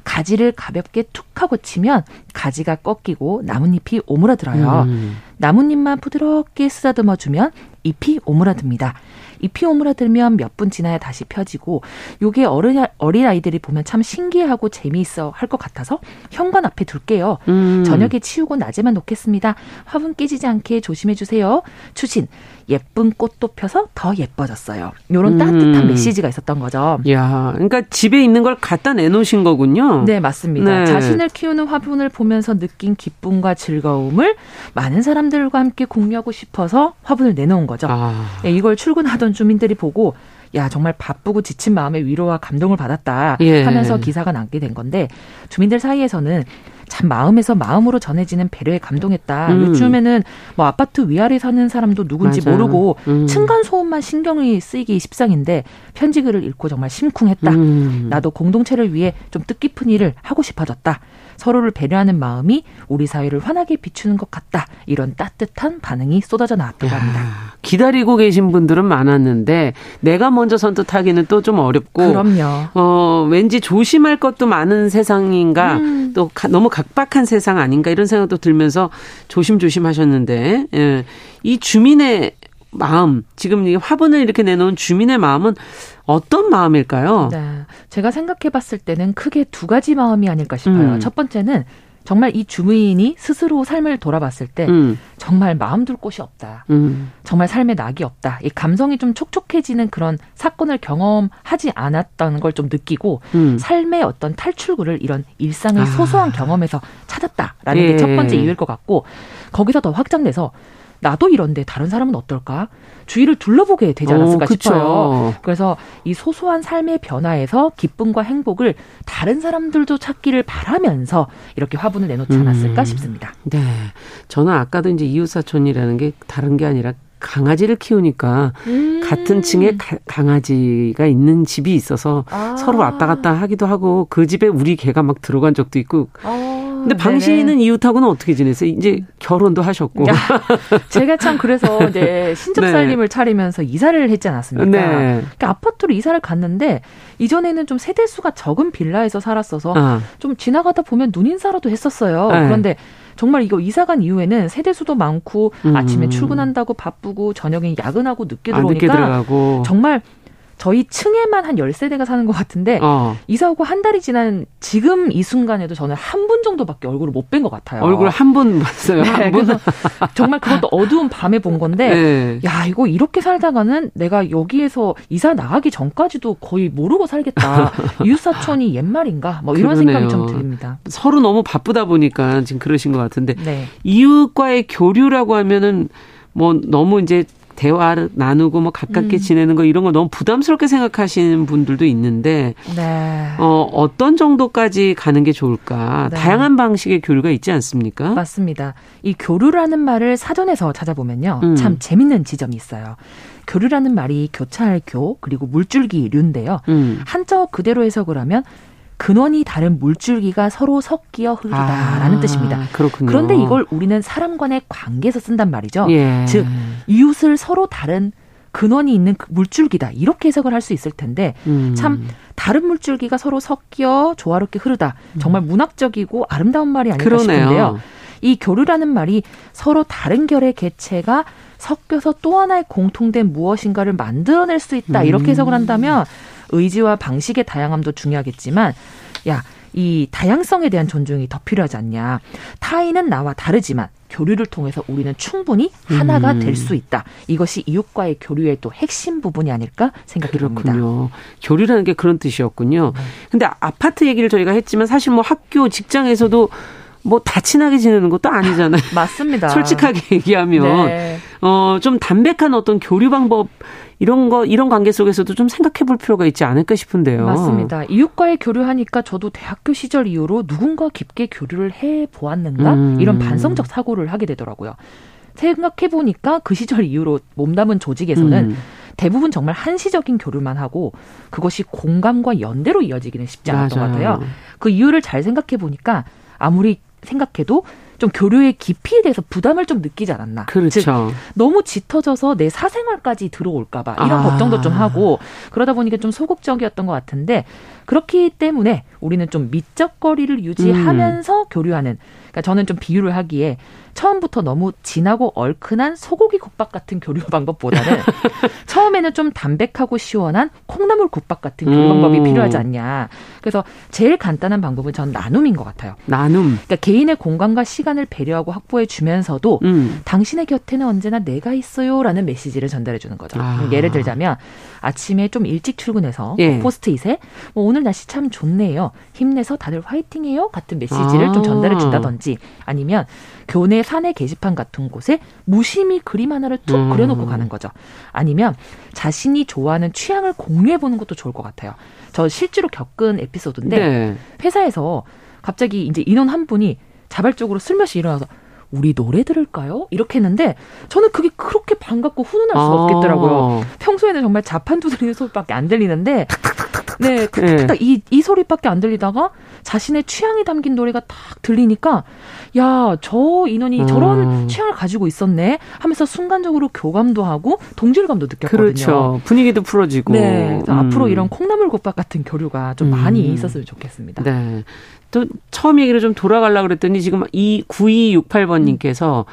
가지를 가볍게 툭 하고 치면 가지가 꺾이고 나뭇잎이 오므라들어요. 음. 나뭇잎만 부드럽게 쓰다듬어 주면 잎이 오므라듭니다. 잎이 오므라들면 몇 분 지나야 다시 펴지고 요게 어른 어린 아이들이 보면 참 신기하고 재미있어 할 것 같아서 현관 앞에 둘게요. 음. 저녁에 치우고 낮에만 놓겠습니다. 화분 깨지지 않게 조심해 주세요. 추신 예쁜 꽃도 펴서 더 예뻐졌어요. 요런 음. 따뜻한 메시지가 있었던 거죠. 야, 그러니까 집에 있는 걸 갖다 내놓으신 거군요. 네, 맞습니다. 네. 자신을 키우는 화분을 보면서 느낀 기쁨과 즐거움을 많은 사람들과 함께 공유하고 싶어서 화분을 내놓은 거죠. 아. 네, 이걸 출근하던 주민들이 보고 야 정말 바쁘고 지친 마음에 위로와 감동을 받았다 예. 하면서 기사가 남게 된 건데 주민들 사이에서는 참 마음에서 마음으로 전해지는 배려에 감동했다. 음. 요즘에는 뭐 아파트 위아래 사는 사람도 누군지 맞아요. 모르고 음. 층간 소음만 신경이 쓰이기 십상인데 편지글을 읽고 정말 심쿵했다. 음. 나도 공동체를 위해 좀 뜻깊은 일을 하고 싶어졌다. 서로를 배려하는 마음이 우리 사회를 환하게 비추는 것 같다. 이런 따뜻한 반응이 쏟아져 나왔다고 합니다. 기다리고 계신 분들은 많았는데 내가 먼저 선뜻하기는 또 좀 어렵고 그럼요. 어, 왠지 조심할 것도 많은 세상인가 음. 또 가, 너무 각박한 세상 아닌가 이런 생각도 들면서 조심조심 하셨는데 예. 이 주민의 마음, 지금 이 화분을 이렇게 내놓은 주민의 마음은 어떤 마음일까요? 네. 제가 생각해 봤을 때는 크게 두 가지 마음이 아닐까 싶어요. 음. 첫 번째는 정말 이 주민이 스스로 삶을 돌아봤을 때 음. 정말 마음 둘 곳이 없다. 음. 정말 삶에 낙이 없다. 이 감성이 좀 촉촉해지는 그런 사건을 경험하지 않았다는 걸좀 느끼고 음. 삶의 어떤 탈출구를 이런 일상의 아. 소소한 경험에서 찾았다라는 예. 게첫 번째 이유일 것 같고 거기서 더 확장돼서 나도 이런데 다른 사람은 어떨까? 주위를 둘러보게 되지 않았을까 오, 싶어요. 그래서 이 소소한 삶의 변화에서 기쁨과 행복을 다른 사람들도 찾기를 바라면서 이렇게 화분을 내놓지 않았을까 음. 싶습니다. 네. 저는 아까도 이제 이웃사촌이라는 게 다른 게 아니라 강아지를 키우니까 음. 같은 층에 가, 강아지가 있는 집이 있어서 아. 서로 왔다 갔다 하기도 하고 그 집에 우리 개가 막 들어간 적도 있고 아. 근데 방 씨는 이웃하고는 어떻게 지내세요? 이제 결혼도 하셨고. 제가 참 그래서 이제 신접 살림을 네. 차리면서 이사를 했지 않았습니까? 네. 그러니까 아파트로 이사를 갔는데 이전에는 좀 세대수가 적은 빌라에서 살았어서 아. 좀 지나가다 보면 눈인사라도 했었어요. 네. 그런데 정말 이거 이사 간 이후에는 세대수도 많고 음. 아침에 출근한다고 바쁘고 저녁에 야근하고 늦게 들어오니까 아, 늦게 정말 저희 층에만 한 열세대가 사는 것 같은데 어. 이사 오고 한 달이 지난 지금 이 순간에도 저는 한 분 정도밖에 얼굴을 못 뵌 것 같아요. 얼굴 한 분 봤어요. 네, 그래서 정말 그것도 어두운 밤에 본 건데 네. 야 이거 이렇게 살다가는 내가 여기에서 이사 나가기 전까지도 거의 모르고 살겠다. 이웃사촌이 옛말인가? 뭐 이런 그러네요. 생각이 좀 듭니다. 서로 너무 바쁘다 보니까 지금 그러신 것 같은데 네. 이웃과의 교류라고 하면은 뭐 너무 이제 대화를 나누고 뭐 가깝게 음. 지내는 거 이런 거 너무 부담스럽게 생각하시는 분들도 있는데 네. 어, 어떤 정도까지 가는 게 좋을까? 네. 다양한 방식의 교류가 있지 않습니까? 맞습니다. 이 교류라는 말을 사전에서 찾아보면요. 음. 참 재밌는 지점이 있어요. 교류라는 말이 교차할 교 그리고 물줄기류인데요. 음. 한자 그대로 해석을 하면 근원이 다른 물줄기가 서로 섞여 흐르다라는 아, 뜻입니다. 그렇군요. 그런데 이걸 우리는 사람 간의 관계에서 쓴단 말이죠. 예. 즉 이웃을 서로 다른 근원이 있는 그 물줄기다 이렇게 해석을 할 수 있을 텐데 음. 참 다른 물줄기가 서로 섞여 조화롭게 흐르다 정말 음. 문학적이고 아름다운 말이 아닐까 그러네요. 싶은데요. 이 교류라는 말이 서로 다른 결의 개체가 섞여서 또 하나의 공통된 무엇인가를 만들어낼 수 있다 이렇게 해석을 한다면 의지와 방식의 다양함도 중요하겠지만 야, 이 다양성에 대한 존중이 더 필요하지 않냐. 타인은 나와 다르지만 교류를 통해서 우리는 충분히 하나가 음. 될수 있다. 이것이 이웃과의 교류의 또 핵심 부분이 아닐까 생각이 듭니다. 그렇군요. 교류라는 게 그런 뜻이었군요. 네. 근데 아파트 얘기를 저희가 했지만 사실 뭐 학교, 직장에서도 뭐다 친하게 지내는 것도 아니잖아요. 맞습니다. 솔직하게 얘기하면 네. 어좀 담백한 어떤 교류 방법 이런 거 이런 관계 속에서도 좀 생각해 볼 필요가 있지 않을까 싶은데요. 맞습니다. 이웃과의 교류하니까 저도 대학교 시절 이후로 누군가 깊게 교류를 해 보았는가 음. 이런 반성적 사고를 하게 되더라고요. 생각해 보니까 그 시절 이후로 몸담은 조직에서는 음. 대부분 정말 한시적인 교류만 하고 그것이 공감과 연대로 이어지기는 쉽지 않았던 맞아요. 것 같아요. 그 이유를 잘 생각해 보니까 아무리 생각해도 좀 교류의 깊이에 대해서 부담을 좀 느끼지 않았나. 그렇죠. 즉, 너무 짙어져서 내 사생활까지 들어올까봐 이런 아. 걱정도 좀 하고 그러다 보니까 좀 소극적이었던 것 같은데 그렇기 때문에 우리는 좀 미적 거리를 유지하면서 음. 교류하는. 그러니까 저는 좀 비유를 하기에 처음부터 너무 진하고 얼큰한 소고기 국밥 같은 교류 방법보다는 처음에는 좀 담백하고 시원한 콩나물 국밥 같은 교류 방법이 음. 필요하지 않냐. 그래서 제일 간단한 방법은 전 나눔인 것 같아요. 나눔. 그러니까 개인의 공간과 시간을 배려하고 확보해 주면서도 음. 당신의 곁에는 언제나 내가 있어요라는 메시지를 전달해 주는 거죠. 아. 예를 들자면 아침에 좀 일찍 출근해서 예. 포스트잇에 뭐 오늘 날씨 참 좋네요. 힘내서 다들 화이팅해요 같은 메시지를 아. 좀 전달해 준다든지 아니면 교내 사내 게시판 같은 곳에 무심히 그림 하나를 툭 음. 그려놓고 가는 거죠. 아니면 자신이 좋아하는 취향을 공유해 보는 것도 좋을 것 같아요. 저 실제로 겪은 에피소드인데 네. 회사에서 갑자기 이제 인원 한 분이 자발적으로 슬며시 일어나서 우리 노래 들을까요? 이렇게 했는데 저는 그게 그렇게 반갑고 훈훈할 수가 아. 없겠더라고요. 평소에는 정말 자판 두드리는 소리밖에 안 들리는데 네, 네. 이, 이 소리밖에 안 들리다가 자신의 취향이 담긴 노래가 딱 들리니까 야, 저 인원이 음. 저런 취향을 가지고 있었네 하면서 순간적으로 교감도 하고 동질감도 느꼈거든요. 그렇죠. 분위기도 풀어지고. 네. 음. 앞으로 이런 콩나물 국밥 같은 교류가 좀 음. 많이 있었으면 좋겠습니다. 네. 또 처음 얘기를 좀 돌아가려고 그랬더니 지금 이 9268번님께서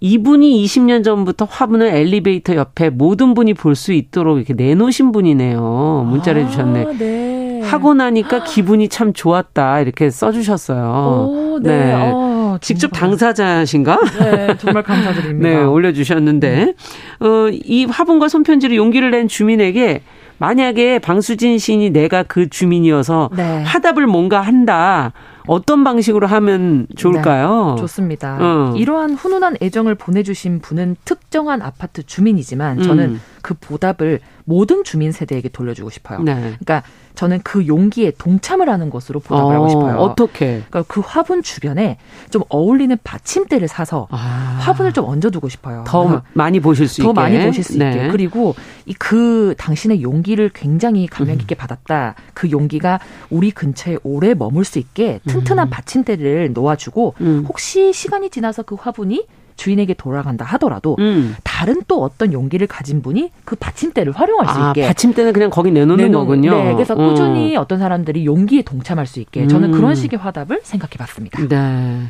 이분이 20년 전부터 화분을 엘리베이터 옆에 모든 분이 볼 수 있도록 이렇게 내놓으신 분이네요. 문자를 아, 해주셨네. 네. 하고 나니까 기분이 참 좋았다. 이렇게 써주셨어요. 오, 네. 네. 어, 직접 당사자신가? 네, 정말 감사드립니다. 네, 올려주셨는데, 어, 이 화분과 손편지를 용기를 낸 주민에게 만약에 방수진 시인이 내가 그 주민이어서 네. 화답을 뭔가 한다. 어떤 방식으로 하면 좋을까요? 네, 좋습니다. 어. 이러한 훈훈한 애정을 보내주신 분은 특정한 아파트 주민이지만 저는 음. 그 보답을 모든 주민 세대에게 돌려주고 싶어요. 네. 그러니까 저는 그 용기에 동참을 하는 것으로 보답을 어, 하고 싶어요. 어떻게? 그러니까 그 화분 주변에 좀 어울리는 받침대를 사서 아. 화분을 좀 얹어두고 싶어요. 더 많이 보실 수 더 있게. 더 많이 보실 수 네. 있게. 그리고 이 그 당신의 용기를 굉장히 감명 깊게 음. 받았다. 그 용기가 우리 근처에 오래 머물 수 있게 튼튼한 음. 받침대를 놓아주고 음. 혹시 시간이 지나서 그 화분이 주인에게 돌아간다 하더라도 음. 다른 또 어떤 용기를 가진 분이 그 받침대를 활용할 수 아, 있게 받침대는 그냥 거기 내놓는 내놓, 거군요. 네, 그래서 어. 꾸준히 어. 떤 사람들이 용기에 동참할 수 있게 저는 음. 그런 식의 화답을 생각해봤습니다. 네.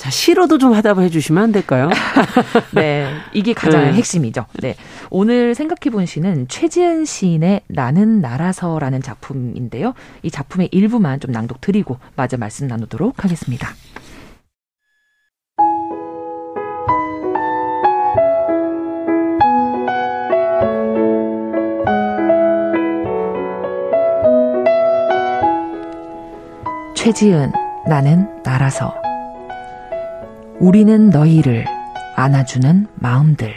자, 시로도 좀 화답을 해주시면 안 될까요? 네. 이게 가장 네. 핵심이죠. 네. 오늘 생각해 본 시는 최지은 시인의 나는 나라서라는 작품인데요. 이 작품의 일부만 좀 낭독 드리고 마저 말씀 나누도록 하겠습니다. 최지은, 나는 나라서. 우리는 너희를 안아주는 마음들.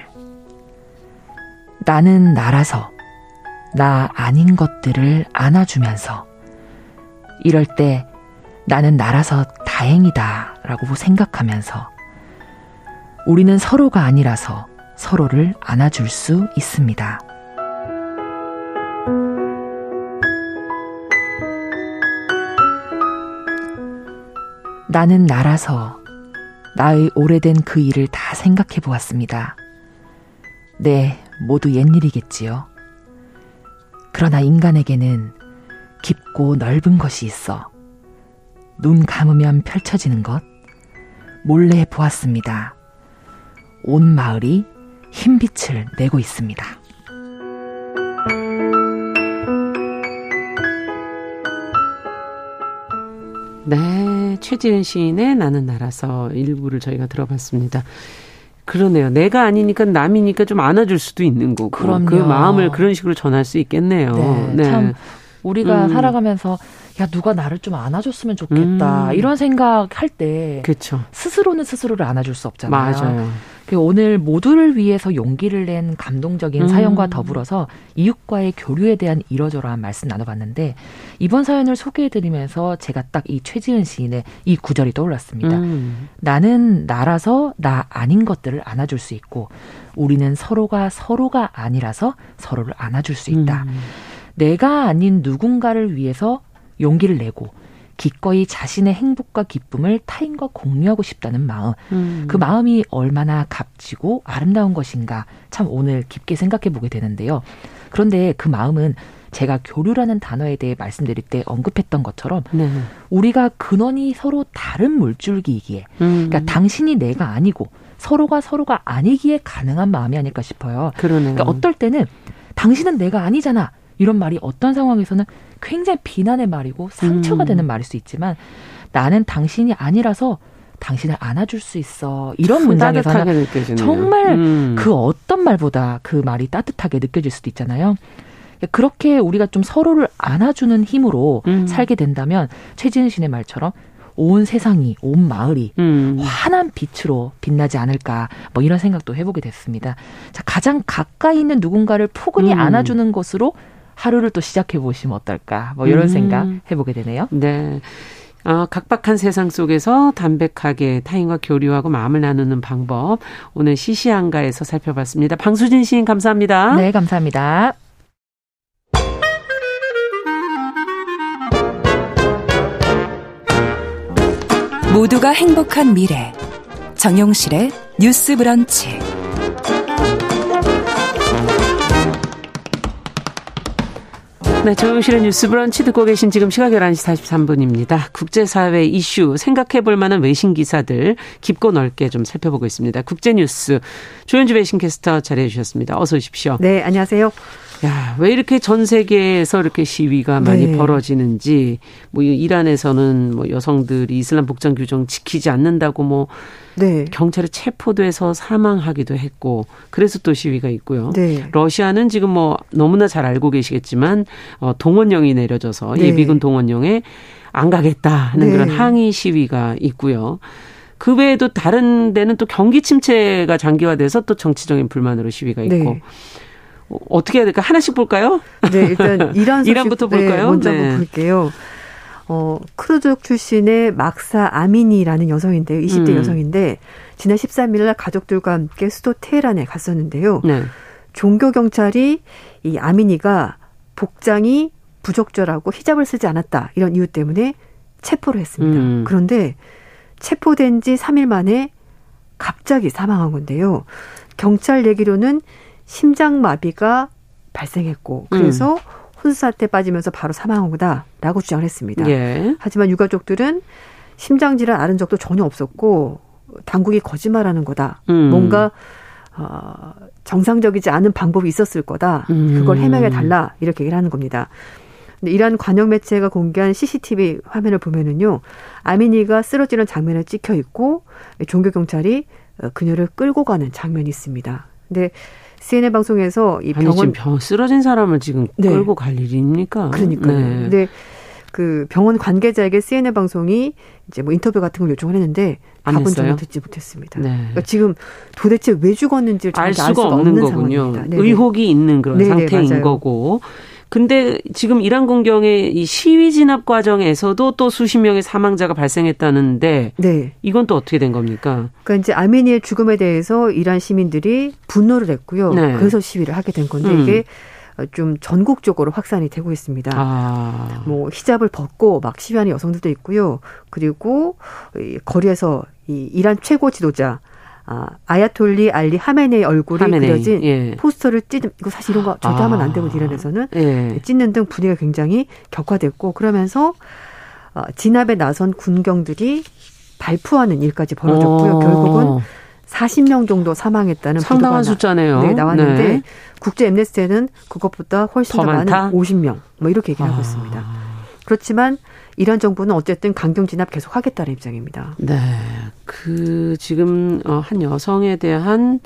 나는 나라서 나 아닌 것들을 안아주면서 이럴 때 나는 나라서 다행이다 라고 생각하면서 우리는 서로가 아니라서 서로를 안아줄 수 있습니다. 나는 나라서 나의 오래된 그 일을 다 생각해 보았습니다. 네, 모두 옛일이겠지요. 그러나 인간에게는 깊고 넓은 것이 있어 눈 감으면 펼쳐지는 것 몰래 보았습니다. 온 마을이 흰빛을 내고 있습니다. 네, 최지은 시인의 나는 나라서 일부를 저희가 들어봤습니다. 그러네요. 내가 아니니까 남이니까 좀 안아줄 수도 있는 거고. 그럼요. 그 마음을 그런 식으로 전할 수 있겠네요. 네. 네. 참 우리가 음. 살아가면서 야 누가 나를 좀 안아줬으면 좋겠다 음. 이런 생각할 때 그쵸. 스스로는 스스로를 안아줄 수 없잖아요. 맞아요. 그 오늘 모두를 위해서 용기를 낸 감동적인 음. 사연과 더불어서 이웃과의 교류에 대한 이러저러한 말씀 나눠봤는데 이번 사연을 소개해드리면서 제가 딱 이 최지은 시인의 이 구절이 떠올랐습니다. 음. 나는 나라서 나 아닌 것들을 안아줄 수 있고 우리는 서로가 서로가 아니라서 서로를 안아줄 수 있다. 음. 내가 아닌 누군가를 위해서 용기를 내고 기꺼이 자신의 행복과 기쁨을 타인과 공유하고 싶다는 마음. 음. 그 마음이 얼마나 값지고 아름다운 것인가 참 오늘 깊게 생각해 보게 되는데요. 그런데 그 마음은 제가 교류라는 단어에 대해 말씀드릴 때 언급했던 것처럼 네. 우리가 근원이 서로 다른 물줄기이기에 음. 그러니까 당신이 내가 아니고 서로가 서로가 아니기에 가능한 마음이 아닐까 싶어요. 그러네요. 그러니까 어떨 때는 당신은 내가 아니잖아. 이런 말이 어떤 상황에서는 굉장히 비난의 말이고 상처가 음. 되는 말일 수 있지만 나는 당신이 아니라서 당신을 안아줄 수 있어. 이런 문장에서는 정말 음. 그 어떤 말보다 그 말이 따뜻하게 느껴질 수도 있잖아요. 그렇게 우리가 좀 서로를 안아주는 힘으로 음. 살게 된다면 최지은 씨의 말처럼 온 세상이 온 마을이 음. 환한 빛으로 빛나지 않을까 뭐 이런 생각도 해보게 됐습니다. 자 가장 가까이 있는 누군가를 포근히 음. 안아주는 것으로 하루를 또 시작해 보시면 어떨까 뭐 이런 음. 생각 해보게 되네요. 네. 어, 각박한 세상 속에서 담백하게 타인과 교류하고 마음을 나누는 방법 오늘 시시한가에서 살펴봤습니다. 방수진 시인 감사합니다. 네, 감사합니다. 모두가 행복한 미래 정용실의 뉴스 브런치 네, 정용실의 뉴스 브런치 듣고 계신 지금 시각 11시 43분입니다. 국제사회 이슈 생각해볼 만한 외신 기사들 깊고 넓게 좀 살펴보고 있습니다. 국제뉴스 조현주 외신캐스터 자리해 주셨습니다. 어서 오십시오. 네, 안녕하세요. 야, 왜 이렇게 전 세계에서 이렇게 시위가 많이 네. 벌어지는지, 뭐, 이란에서는 뭐 여성들이 이슬람 복장 규정 지키지 않는다고 뭐, 네. 경찰에 체포도 해서 사망하기도 했고, 그래서 또 시위가 있고요. 네. 러시아는 지금 뭐, 너무나 잘 알고 계시겠지만, 어, 동원령이 내려져서 네. 예비군 동원령에 안 가겠다는 하 그런 네. 항의 시위가 있고요. 그 외에도 다른 데는 또 경기 침체가 장기화돼서 또 정치적인 불만으로 시위가 있고. 네. 어떻게 해야 될까? 하나씩 볼까요? 네, 일단 이란 이란부터 볼까요? 네, 먼저 네. 한번 볼게요. 어, 크루족 출신의 막사 아미니라는 여성인데요. 20대 음. 여성인데 지난 13일 날 가족들과 함께 수도 테헤란에 갔었는데요. 네. 종교 경찰이 이 아미니가 복장이 부적절하고 히잡을 쓰지 않았다. 이런 이유 때문에 체포를 했습니다. 음. 그런데 체포된 지 3일 만에 갑자기 사망한 건데요. 경찰 얘기로는 심장마비가 발생했고 그래서 음. 혼수사태에 빠지면서 바로 사망한 거다라고 주장을 했습니다. 예. 하지만 유가족들은 심장질환 앓은 적도 전혀 없었고 당국이 거짓말하는 거다. 음. 뭔가 어, 정상적이지 않은 방법이 있었을 거다. 그걸 음. 해명해 달라 이렇게 얘기를 하는 겁니다. 근데 이란 관영 매체가 공개한 CCTV 화면을 보면은요, 아미니가 쓰러지는 장면에 찍혀 있고 종교 경찰이 어, 그녀를 끌고 가는 장면이 있습니다. 근데 CNN 방송에서 이 병원 아니, 병 쓰러진 사람을 지금 네. 끌고 갈 일입니까? 그러니까요. 네. 근데 그 병원 관계자에게 CNN 방송이 이제 뭐 인터뷰 같은 걸 요청을 했는데 답은 전혀 듣지 못했습니다. 네. 그러니까 지금 도대체 왜 죽었는지를 알 수가, 알 수가 없는, 없는 거군요. 상황입니다. 의혹이 있는 그런 네네, 상태인 맞아요. 거고. 근데 지금 이란 공경의 이 시위 진압 과정에서도 또 수십 명의 사망자가 발생했다는데 네. 이건 또 어떻게 된 겁니까? 그러니까 이제 아메니의 죽음에 대해서 이란 시민들이 분노를 했고요. 네. 그래서 시위를 하게 된 건데 음. 이게 좀 전국적으로 확산이 되고 있습니다. 아. 뭐 히잡을 벗고 막 시위하는 여성들도 있고요. 그리고 이 거리에서 이 이란 최고 지도자 아, 아야톨리 알리 하메네의 얼굴이 하메네이. 그려진 예. 포스터를 찢는 이거 사실 이런 거 절대 아. 하면 안 되고 이란에서는 예. 찢는 등 분위기가 굉장히 격화됐고 그러면서 어, 진압에 나선 군경들이 발표하는 일까지 벌어졌고요. 오. 결국은 40명 정도 사망했다는 상당한 숫자네요. 네, 나왔는데 네. 국제 엠네스트는 그것보다 훨씬 더, 더 많은 50명 뭐 이렇게 얘기를 하고 아. 있습니다. 그렇지만 이런 정부는 어쨌든 강경 진압 계속 하겠다는 입장입니다. 네. 그 지금 어, 한 여성에 대한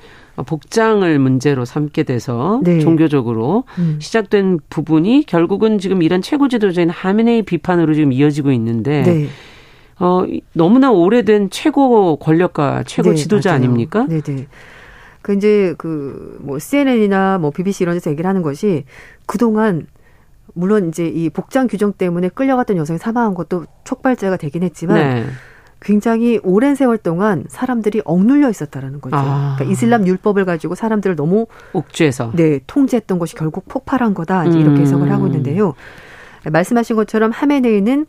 복장을 문제로 삼게 돼서 네. 종교적으로 음. 시작된 부분이 결국은 지금 이란 최고 지도자인 하메네이 비판으로 지금 이어지고 있는데 네. 어, 너무나 오래된 최고 권력가, 최고 네, 지도자 맞아요. 아닙니까? 네네. 네. 그 이제 그 뭐 CNN이나 뭐 BBC 이런 데서 얘기를 하는 것이 그동안 물론 이제 이 복장 규정 때문에 끌려갔던 여성이 사망한 것도 촉발제가 되긴 했지만 네. 굉장히 오랜 세월 동안 사람들이 억눌려 있었다라는 거죠. 아. 그러니까 이슬람 율법을 가지고 사람들을 너무 옥죄해서 네 통제했던 것이 결국 폭발한 거다 이렇게 해석을 하고 음. 있는데요. 말씀하신 것처럼 하메네이는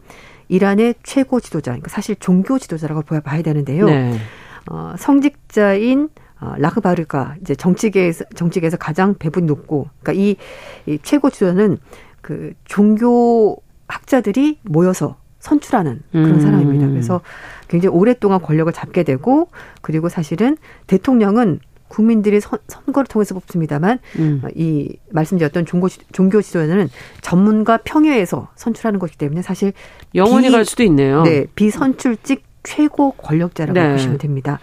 이란의 최고 지도자, 그러니까 사실 종교 지도자라고 봐야 되는데요. 네. 어, 성직자인 어, 라흐바르가 이제 정치계에서 정치계에서 가장 배분이 높고, 그러니까 이, 이 최고 지도자는 그 종교 학자들이 모여서 선출하는 그런 음. 사람입니다. 그래서 굉장히 오랫동안 권력을 잡게 되고 그리고 사실은 대통령은 국민들이 선, 거를 통해서 뽑습니다만 음. 이 말씀드렸던 종교, 종교 지도자는 전문가 평회에서 선출하는 것이기 때문에 사실 영원히 비, 갈 수도 있네요. 네, 비선출직 최고 권력자라고 네. 보시면 됩니다.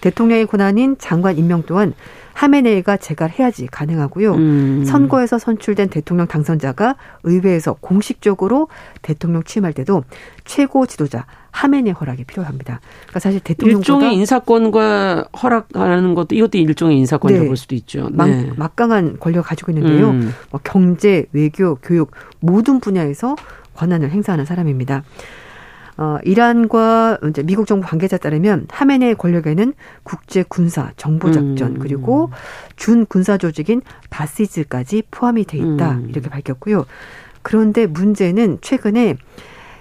대통령의 권한인 장관 임명 또한 하메네이가 재갈해야지 가능하고요. 음. 선거에서 선출된 대통령 당선자가 의회에서 공식적으로 대통령 취임할 때도 최고 지도자 하메네 허락이 필요합니다. 그러니까 사실 대통령 일종의 인사권과 허락하는 것도 이것도 일종의 인사권이라고 네. 볼 수도 있죠. 네. 막, 강한 권력을 가지고 있는데요. 음. 뭐 경제, 외교, 교육 모든 분야에서 권한을 행사하는 사람입니다. 어, 이란과 이제 미국 정부 관계자에 따르면 하메네의 권력에는 국제 군사 정보 작전 음. 그리고 준 군사 조직인 바시즈까지 포함이 돼 있다 음. 이렇게 밝혔고요. 그런데 문제는 최근에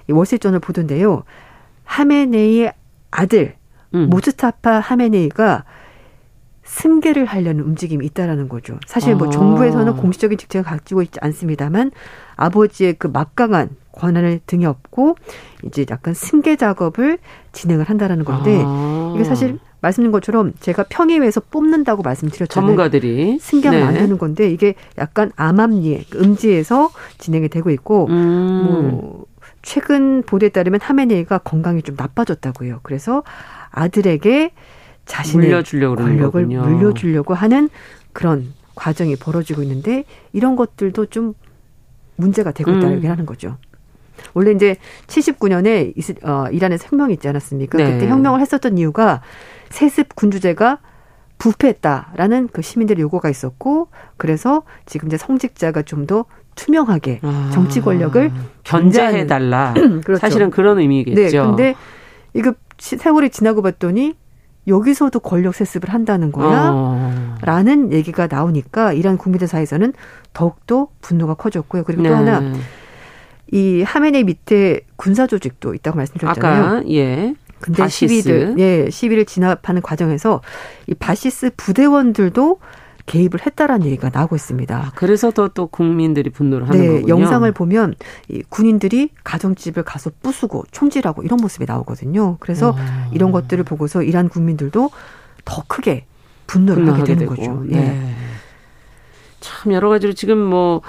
월세전을 보던데요. 하메네이의 아들 음. 모스타파 하메네이가 승계를 하려는 움직임이 있다라는 거죠. 사실 뭐 아. 정부에서는 공식적인 직책을 가지고 있지 않습니다만 아버지의 그 막강한 권한을 등에 업고 이제 약간 승계 작업을 진행을 한다라는 건데 아. 이게 사실 말씀드린 것처럼 제가 평의회에서 뽑는다고 말씀드렸잖아요. 전문가들이 승계를 네. 만드는 건데 이게 약간 암암리에 음지에서 진행이 되고 있고 음. 뭐 최근 보도에 따르면 하메네이가 건강이 좀 나빠졌다고요. 그래서 아들에게 자신의 물려주려고 권력을 물려주려고 하는 그런 과정이 벌어지고 있는데 이런 것들도 좀 문제가 되고 있다 음. 이렇게 하는 거죠. 원래 이제 79년에 이스, 어, 이란에서 혁명이 있지 않았습니까? 네. 그때 혁명을 했었던 이유가 세습 군주제가 부패했다라는 그 시민들의 요구가 있었고 그래서 지금 이제 성직자가 좀 더 투명하게 아, 정치 권력을 견제해 달라. 그렇죠. 사실은 그런 의미겠죠. 네. 근데 이거 세월이 지나고 봤더니 여기서도 권력 세습을 한다는 거야? 어. 라는 얘기가 나오니까 이란 국민들 사이에서는 더욱더 분노가 커졌고요. 그리고 네. 또 하나 이 하메네 밑에 군사 조직도 있다고 말씀드렸잖아요. 아까 예. 근데 바시스. 시위를 예, 시위를 진압하는 과정에서 이 바시스 부대원들도 개입을 했다라는 얘기가 나오고 있습니다. 아, 그래서 더 또 국민들이 분노를 하는 네, 거군요. 영상을 보면 이 군인들이 가정집을 가서 부수고 총질하고 이런 모습이 나오거든요. 그래서 와. 이런 것들을 보고서 이란 국민들도 더 크게 분노를 하게 되는 되고. 거죠. 네. 네. 참 여러 가지로 지금 뭐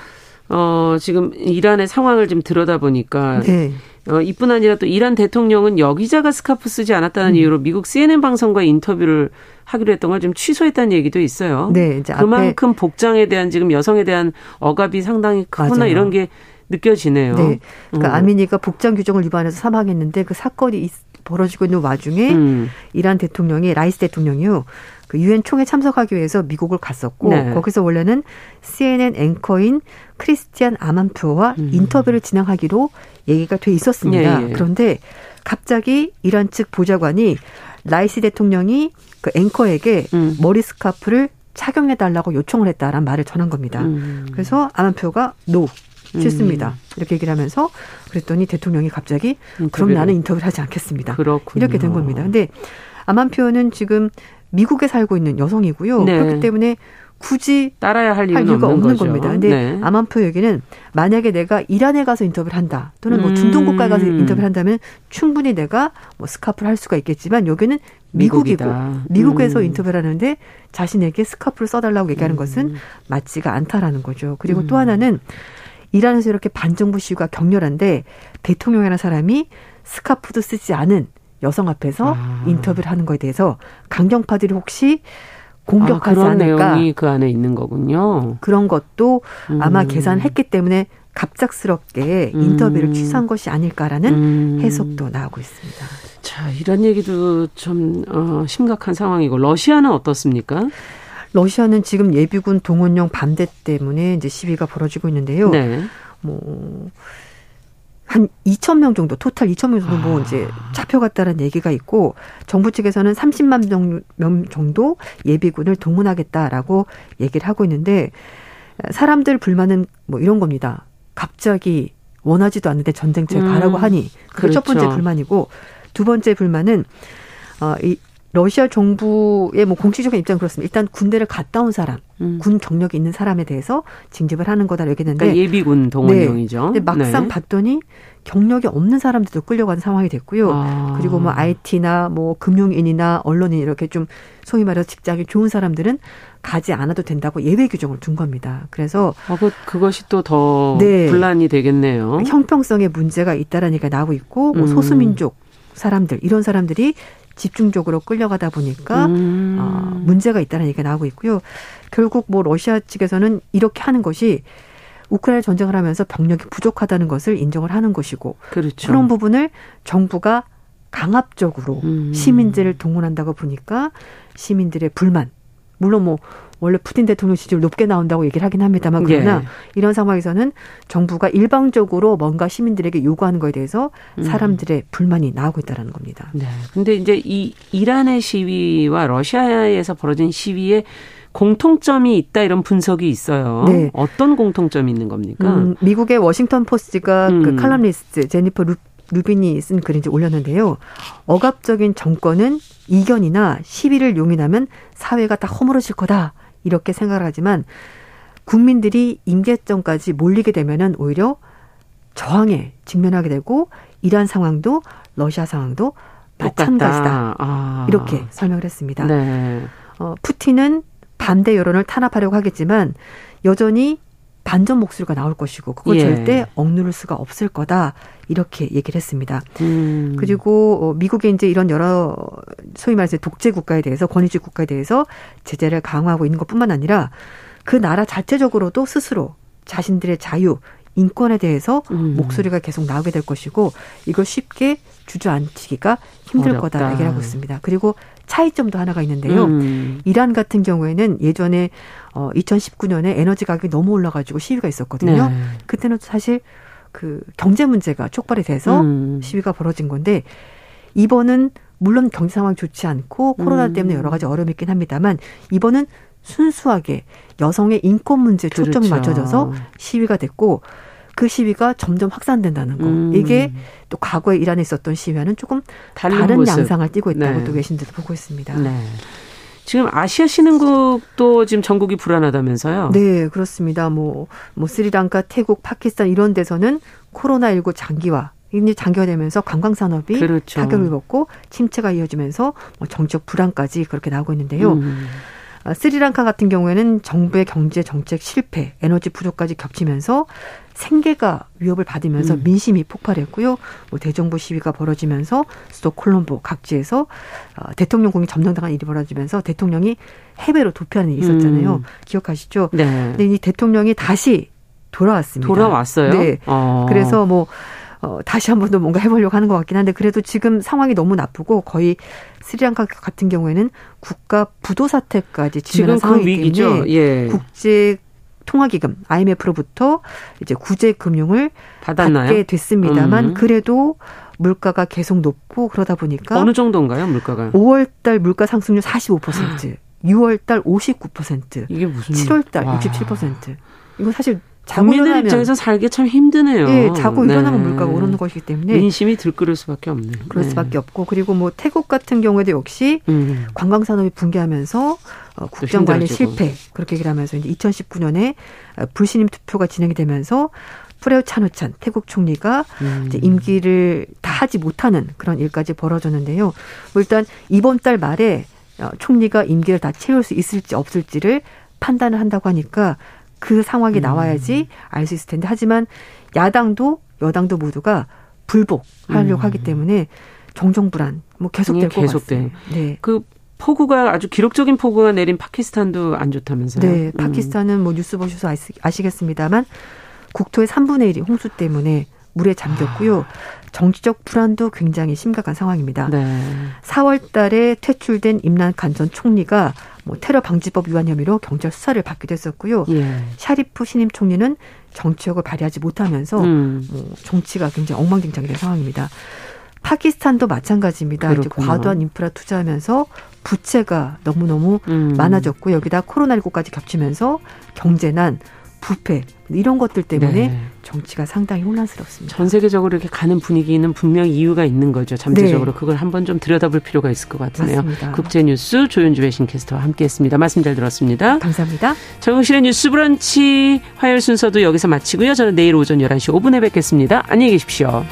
어, 지금 이란의 상황을 좀 들여다보니까 네. 어, 이뿐 아니라 또 이란 대통령은 여기자가 스카프 쓰지 않았다는 음. 이유로 미국 CNN 방송과 인터뷰를 하기로 했던 걸 좀 취소했다는 얘기도 있어요. 네, 그만큼 복장에 대한 지금 여성에 대한 억압이 상당히 크구나 맞아요. 이런 게 느껴지네요. 네. 그러니까 음. 아미니가 복장 규정을 위반해서 사망했는데 그 사건이 벌어지고 있는 와중에 음. 이란 대통령이 라이시 대통령이요. 그 유엔 총회 참석하기 위해서 미국을 갔었고 네. 거기서 원래는 CNN 앵커인 크리스티안 아만푸어와 음. 인터뷰를 진행하기로 얘기가 돼 있었습니다. 예, 예. 그런데 갑자기 이란 측 보좌관이 라이시 대통령이 그 앵커에게 음. 머리 스카프를 착용해 달라고 요청을 했다라는 말을 전한 겁니다. 음. 그래서 아만푸어가 No 싫습니다. 음. 이렇게 얘기를 하면서 그랬더니 대통령이 갑자기 인터뷰를. 그럼 나는 인터뷰를 하지 않겠습니다. 그렇군요. 이렇게 된 겁니다. 근데 아만표는 지금 미국에 살고 있는 여성이고요. 네. 그렇기 때문에 굳이 따라야 할, 할 이유가 없는, 없는 겁니다. 근데 네. 아만표 얘기는 만약에 내가 이란에 가서 인터뷰를 한다 또는 뭐 중동 국가에 가서 음. 인터뷰를 한다면 충분히 내가 뭐 스카프를 할 수가 있겠지만 여기는 미국이고 미국이다. 미국에서 음. 인터뷰를 하는데 자신에게 스카프를 써달라고 얘기하는 음. 것은 맞지가 않다라는 거죠. 그리고 또 음. 하나는 이란에서 이렇게 반정부 시위가 격렬한데 대통령이라는 사람이 스카프도 쓰지 않은 여성 앞에서 아. 인터뷰를 하는 거에 대해서 강경파들이 혹시 공격하지 아, 않을까? 내용이 그 안에 있는 거군요. 그런 것도 음. 아마 계산했기 때문에 갑작스럽게 음. 인터뷰를 취소한 것이 아닐까라는 음. 해석도 나오고 있습니다. 자, 이런 얘기도 좀 어, 심각한 상황이고 러시아는 어떻습니까? 러시아는 지금 예비군 동원령 반대 때문에 이제 시위가 벌어지고 있는데요. 네. 뭐 한 2천 명 정도, 토탈 2천 명 정도 뭐 아. 이제 잡혀갔다는 얘기가 있고 정부 측에서는 30만 명 정도 예비군을 동원하겠다라고 얘기를 하고 있는데 사람들 불만은 뭐 이런 겁니다. 갑자기 원하지도 않는데 전쟁터에 가라고 음, 하니 그게 그렇죠. 첫 번째 그렇죠. 불만이고 두 번째 불만은 어 이 러시아 정부의 뭐 공식적인 입장은 그렇습니다. 일단 군대를 갔다 온 사람, 음. 군 경력이 있는 사람에 대해서 징집을 하는 거다 이렇게 했는데 그러니까 예비군 동원령이죠. 네. 근데 막상 네. 봤더니 경력이 없는 사람들도 끌려가는 상황이 됐고요. 아. 그리고 뭐 IT나 뭐 금융인이나 언론인 이렇게 좀 소위 말해서 직장이 좋은 사람들은 가지 않아도 된다고 예외 규정을 둔 겁니다. 그래서 아, 그, 그것이 또더 네. 분란이 되겠네요. 형평성에 문제가 있다라는 얘기가 나오고 있고 뭐 음. 소수민족 사람들 이런 사람들이 집중적으로 끌려가다 보니까 음. 어, 문제가 있다는 얘기가 나오고 있고요. 결국 뭐 러시아 측에서는 이렇게 하는 것이 우크라이나 전쟁을 하면서 병력이 부족하다는 것을 인정을 하는 것이고 그렇죠. 그런 부분을 정부가 강압적으로 음. 시민들을 동원한다고 보니까 시민들의 불만 물론 뭐 원래 푸틴 대통령 지지율 높게 나온다고 얘기를 하긴 합니다만 그러나 예. 이런 상황에서는 정부가 일방적으로 뭔가 시민들에게 요구하는 거에 대해서 음. 사람들의 음. 불만이 나오고 있다는 겁니다. 네. 근데 이제 이 이란의 시위와 러시아에서 벌어진 시위에 공통점이 있다 이런 분석이 있어요. 네. 어떤 공통점이 있는 겁니까? 음, 미국의 워싱턴 포스트가 그 음. 그 칼럼니스트 제니퍼 루, 루빈이 쓴 이제 올렸는데요. 억압적인 정권은 이견이나 시위를 용인하면 사회가 다 허물어질 거다. 이렇게 생각을 하지만 국민들이 임계점까지 몰리게 되면은 오히려 저항에 직면하게 되고 이러한 상황도 러시아 상황도 마찬가지다. 아. 이렇게 설명을 했습니다. 네. 어, 푸틴은 반대 여론을 탄압하려고 하겠지만 여전히 반전 목소리가 나올 것이고 그걸 예. 절대 억누를 수가 없을 거다 이렇게 얘기를 했습니다. 음. 그리고 어, 미국의 이제 이런 여러 소위 말해서 독재 국가에 대해서 권위주의 국가에 대해서 제재를 강화하고 있는 것뿐만 아니라 그 나라 자체적으로도 스스로 자신들의 자유 인권에 대해서 음. 목소리가 계속 나오게 될 것이고 이걸 쉽게 주저앉히기가 힘들 어렵다. 거다 얘기를 하고 있습니다. 그리고 차이점도 하나가 있는데요. 음. 이란 같은 경우에는 예전에 어 2019년에 에너지 가격이 너무 올라가지고 시위가 있었거든요. 네. 그때는 사실 그 경제 문제가 촉발이 돼서 음. 시위가 벌어진 건데 이번은 물론 경제 상황이 좋지 않고 코로나 음. 때문에 여러 가지 어려움이 있긴 합니다만 이번은 순수하게 여성의 인권 문제에 초점이 그렇죠. 맞춰져서 시위가 됐고 그 시위가 점점 확산된다는 거. 음. 이게 또 과거에 이란에 있었던 시위와는 조금 다른, 다른 양상을 띠고 있다고 네. 또 외신들도 보고 있습니다. 네. 지금 아시아 신흥국도 지금 전국이 불안하다면서요? 네, 그렇습니다. 뭐, 뭐 스리랑카, 태국, 파키스탄 이런 데서는 코로나19 장기화 이제 장기화되면서 관광 산업이 그렇죠. 타격을 입었고 침체가 이어지면서 뭐 정책 불안까지 그렇게 나오고 있는데요. 음. 아, 스리랑카 같은 경우에는 정부의 경제 정책 실패, 에너지 부족까지 겹치면서 생계가 위협을 받으면서 음. 민심이 폭발했고요. 뭐 대정부 시위가 벌어지면서 수도 콜롬보 각지에서 어, 대통령 공이 점령당한 일이 벌어지면서 대통령이 해외로 도피하는 일이 있었잖아요. 음. 기억하시죠? 네. 근데 이 대통령이 다시 돌아왔습니다. 돌아왔어요? 네. 어. 그래서 뭐 어, 다시 한 번 더 뭔가 해보려고 하는 것 같긴 한데 그래도 지금 상황이 너무 나쁘고 거의 스리랑카 같은 경우에는 국가 부도 사태까지 지금 그 때문에 예. 국제 통화기금 IMF로부터 이제 구제 금융을 받았나요? 받게 됐습니다만 음. 그래도 물가가 계속 높고 그러다 보니까 어느 정도인가요, 물가가? 5월 달 물가 상승률 45%, 6월 달 59%, 이게 무슨 7월 달 67%. 이거 사실 국민들 입장에서 살기 참 힘드네요. 네, 자고 일어나면 네. 물가가 오르는 것이기 때문에 민심이 들끓을 수밖에 없네요. 그럴 네. 수밖에 없고 그리고 뭐 태국 같은 경우에도 역시 음. 관광 산업이 붕괴하면서 어, 국정 관리 실패 그렇게 얘기를 하면서 이제 2019년에 어, 불신임 투표가 진행이 되면서 프레오 차누찬 태국 총리가 음. 이제 임기를 다 하지 못하는 그런 일까지 벌어졌는데요. 뭐 일단 이번 달 말에 어, 총리가 임기를 다 채울 수 있을지 없을지를 판단을 한다고 하니까 그 상황이 음. 나와야지 알 수 있을 텐데 하지만 야당도 여당도 모두가 불복하려고 음. 하기 때문에 정정 불안 뭐 계속될 것 같습니다. 네. 그 폭우가 아주 기록적인 폭우가 내린 파키스탄도 안 좋다면서요? 네, 음. 파키스탄은 뭐 뉴스 보셔서 아시겠습니다만 국토의 3분의 1이 홍수 때문에 물에 잠겼고요. 정치적 불안도 굉장히 심각한 상황입니다. 네. 4월 달에 퇴출된 임란칸 전 총리가 뭐 테러 방지법 위반 혐의로 경찰 수사를 받기도 했었고요. 예. 샤리프 신임 총리는 정치력을 발휘하지 못하면서 음. 뭐 정치가 굉장히 엉망진창이 된 상황입니다. 파키스탄도 마찬가지입니다. 과도한 인프라 투자하면서 부채가 너무너무 음. 많아졌고 여기다 코로나19까지 겹치면서 경제난 부패 이런 것들 때문에 네. 정치가 상당히 혼란스럽습니다. 전 세계적으로 이렇게 가는 분위기는 분명히 이유가 있는 거죠. 잠재적으로 네. 그걸 한번 좀 들여다볼 필요가 있을 것 같으네요. 국제 뉴스 조윤주 외신 캐스터와 함께했습니다. 말씀 잘 들었습니다. 감사합니다. 정용실의 뉴스브런치 화요일 순서도 여기서 마치고요. 저는 내일 오전 11시 5분에 뵙겠습니다. 안녕히 계십시오.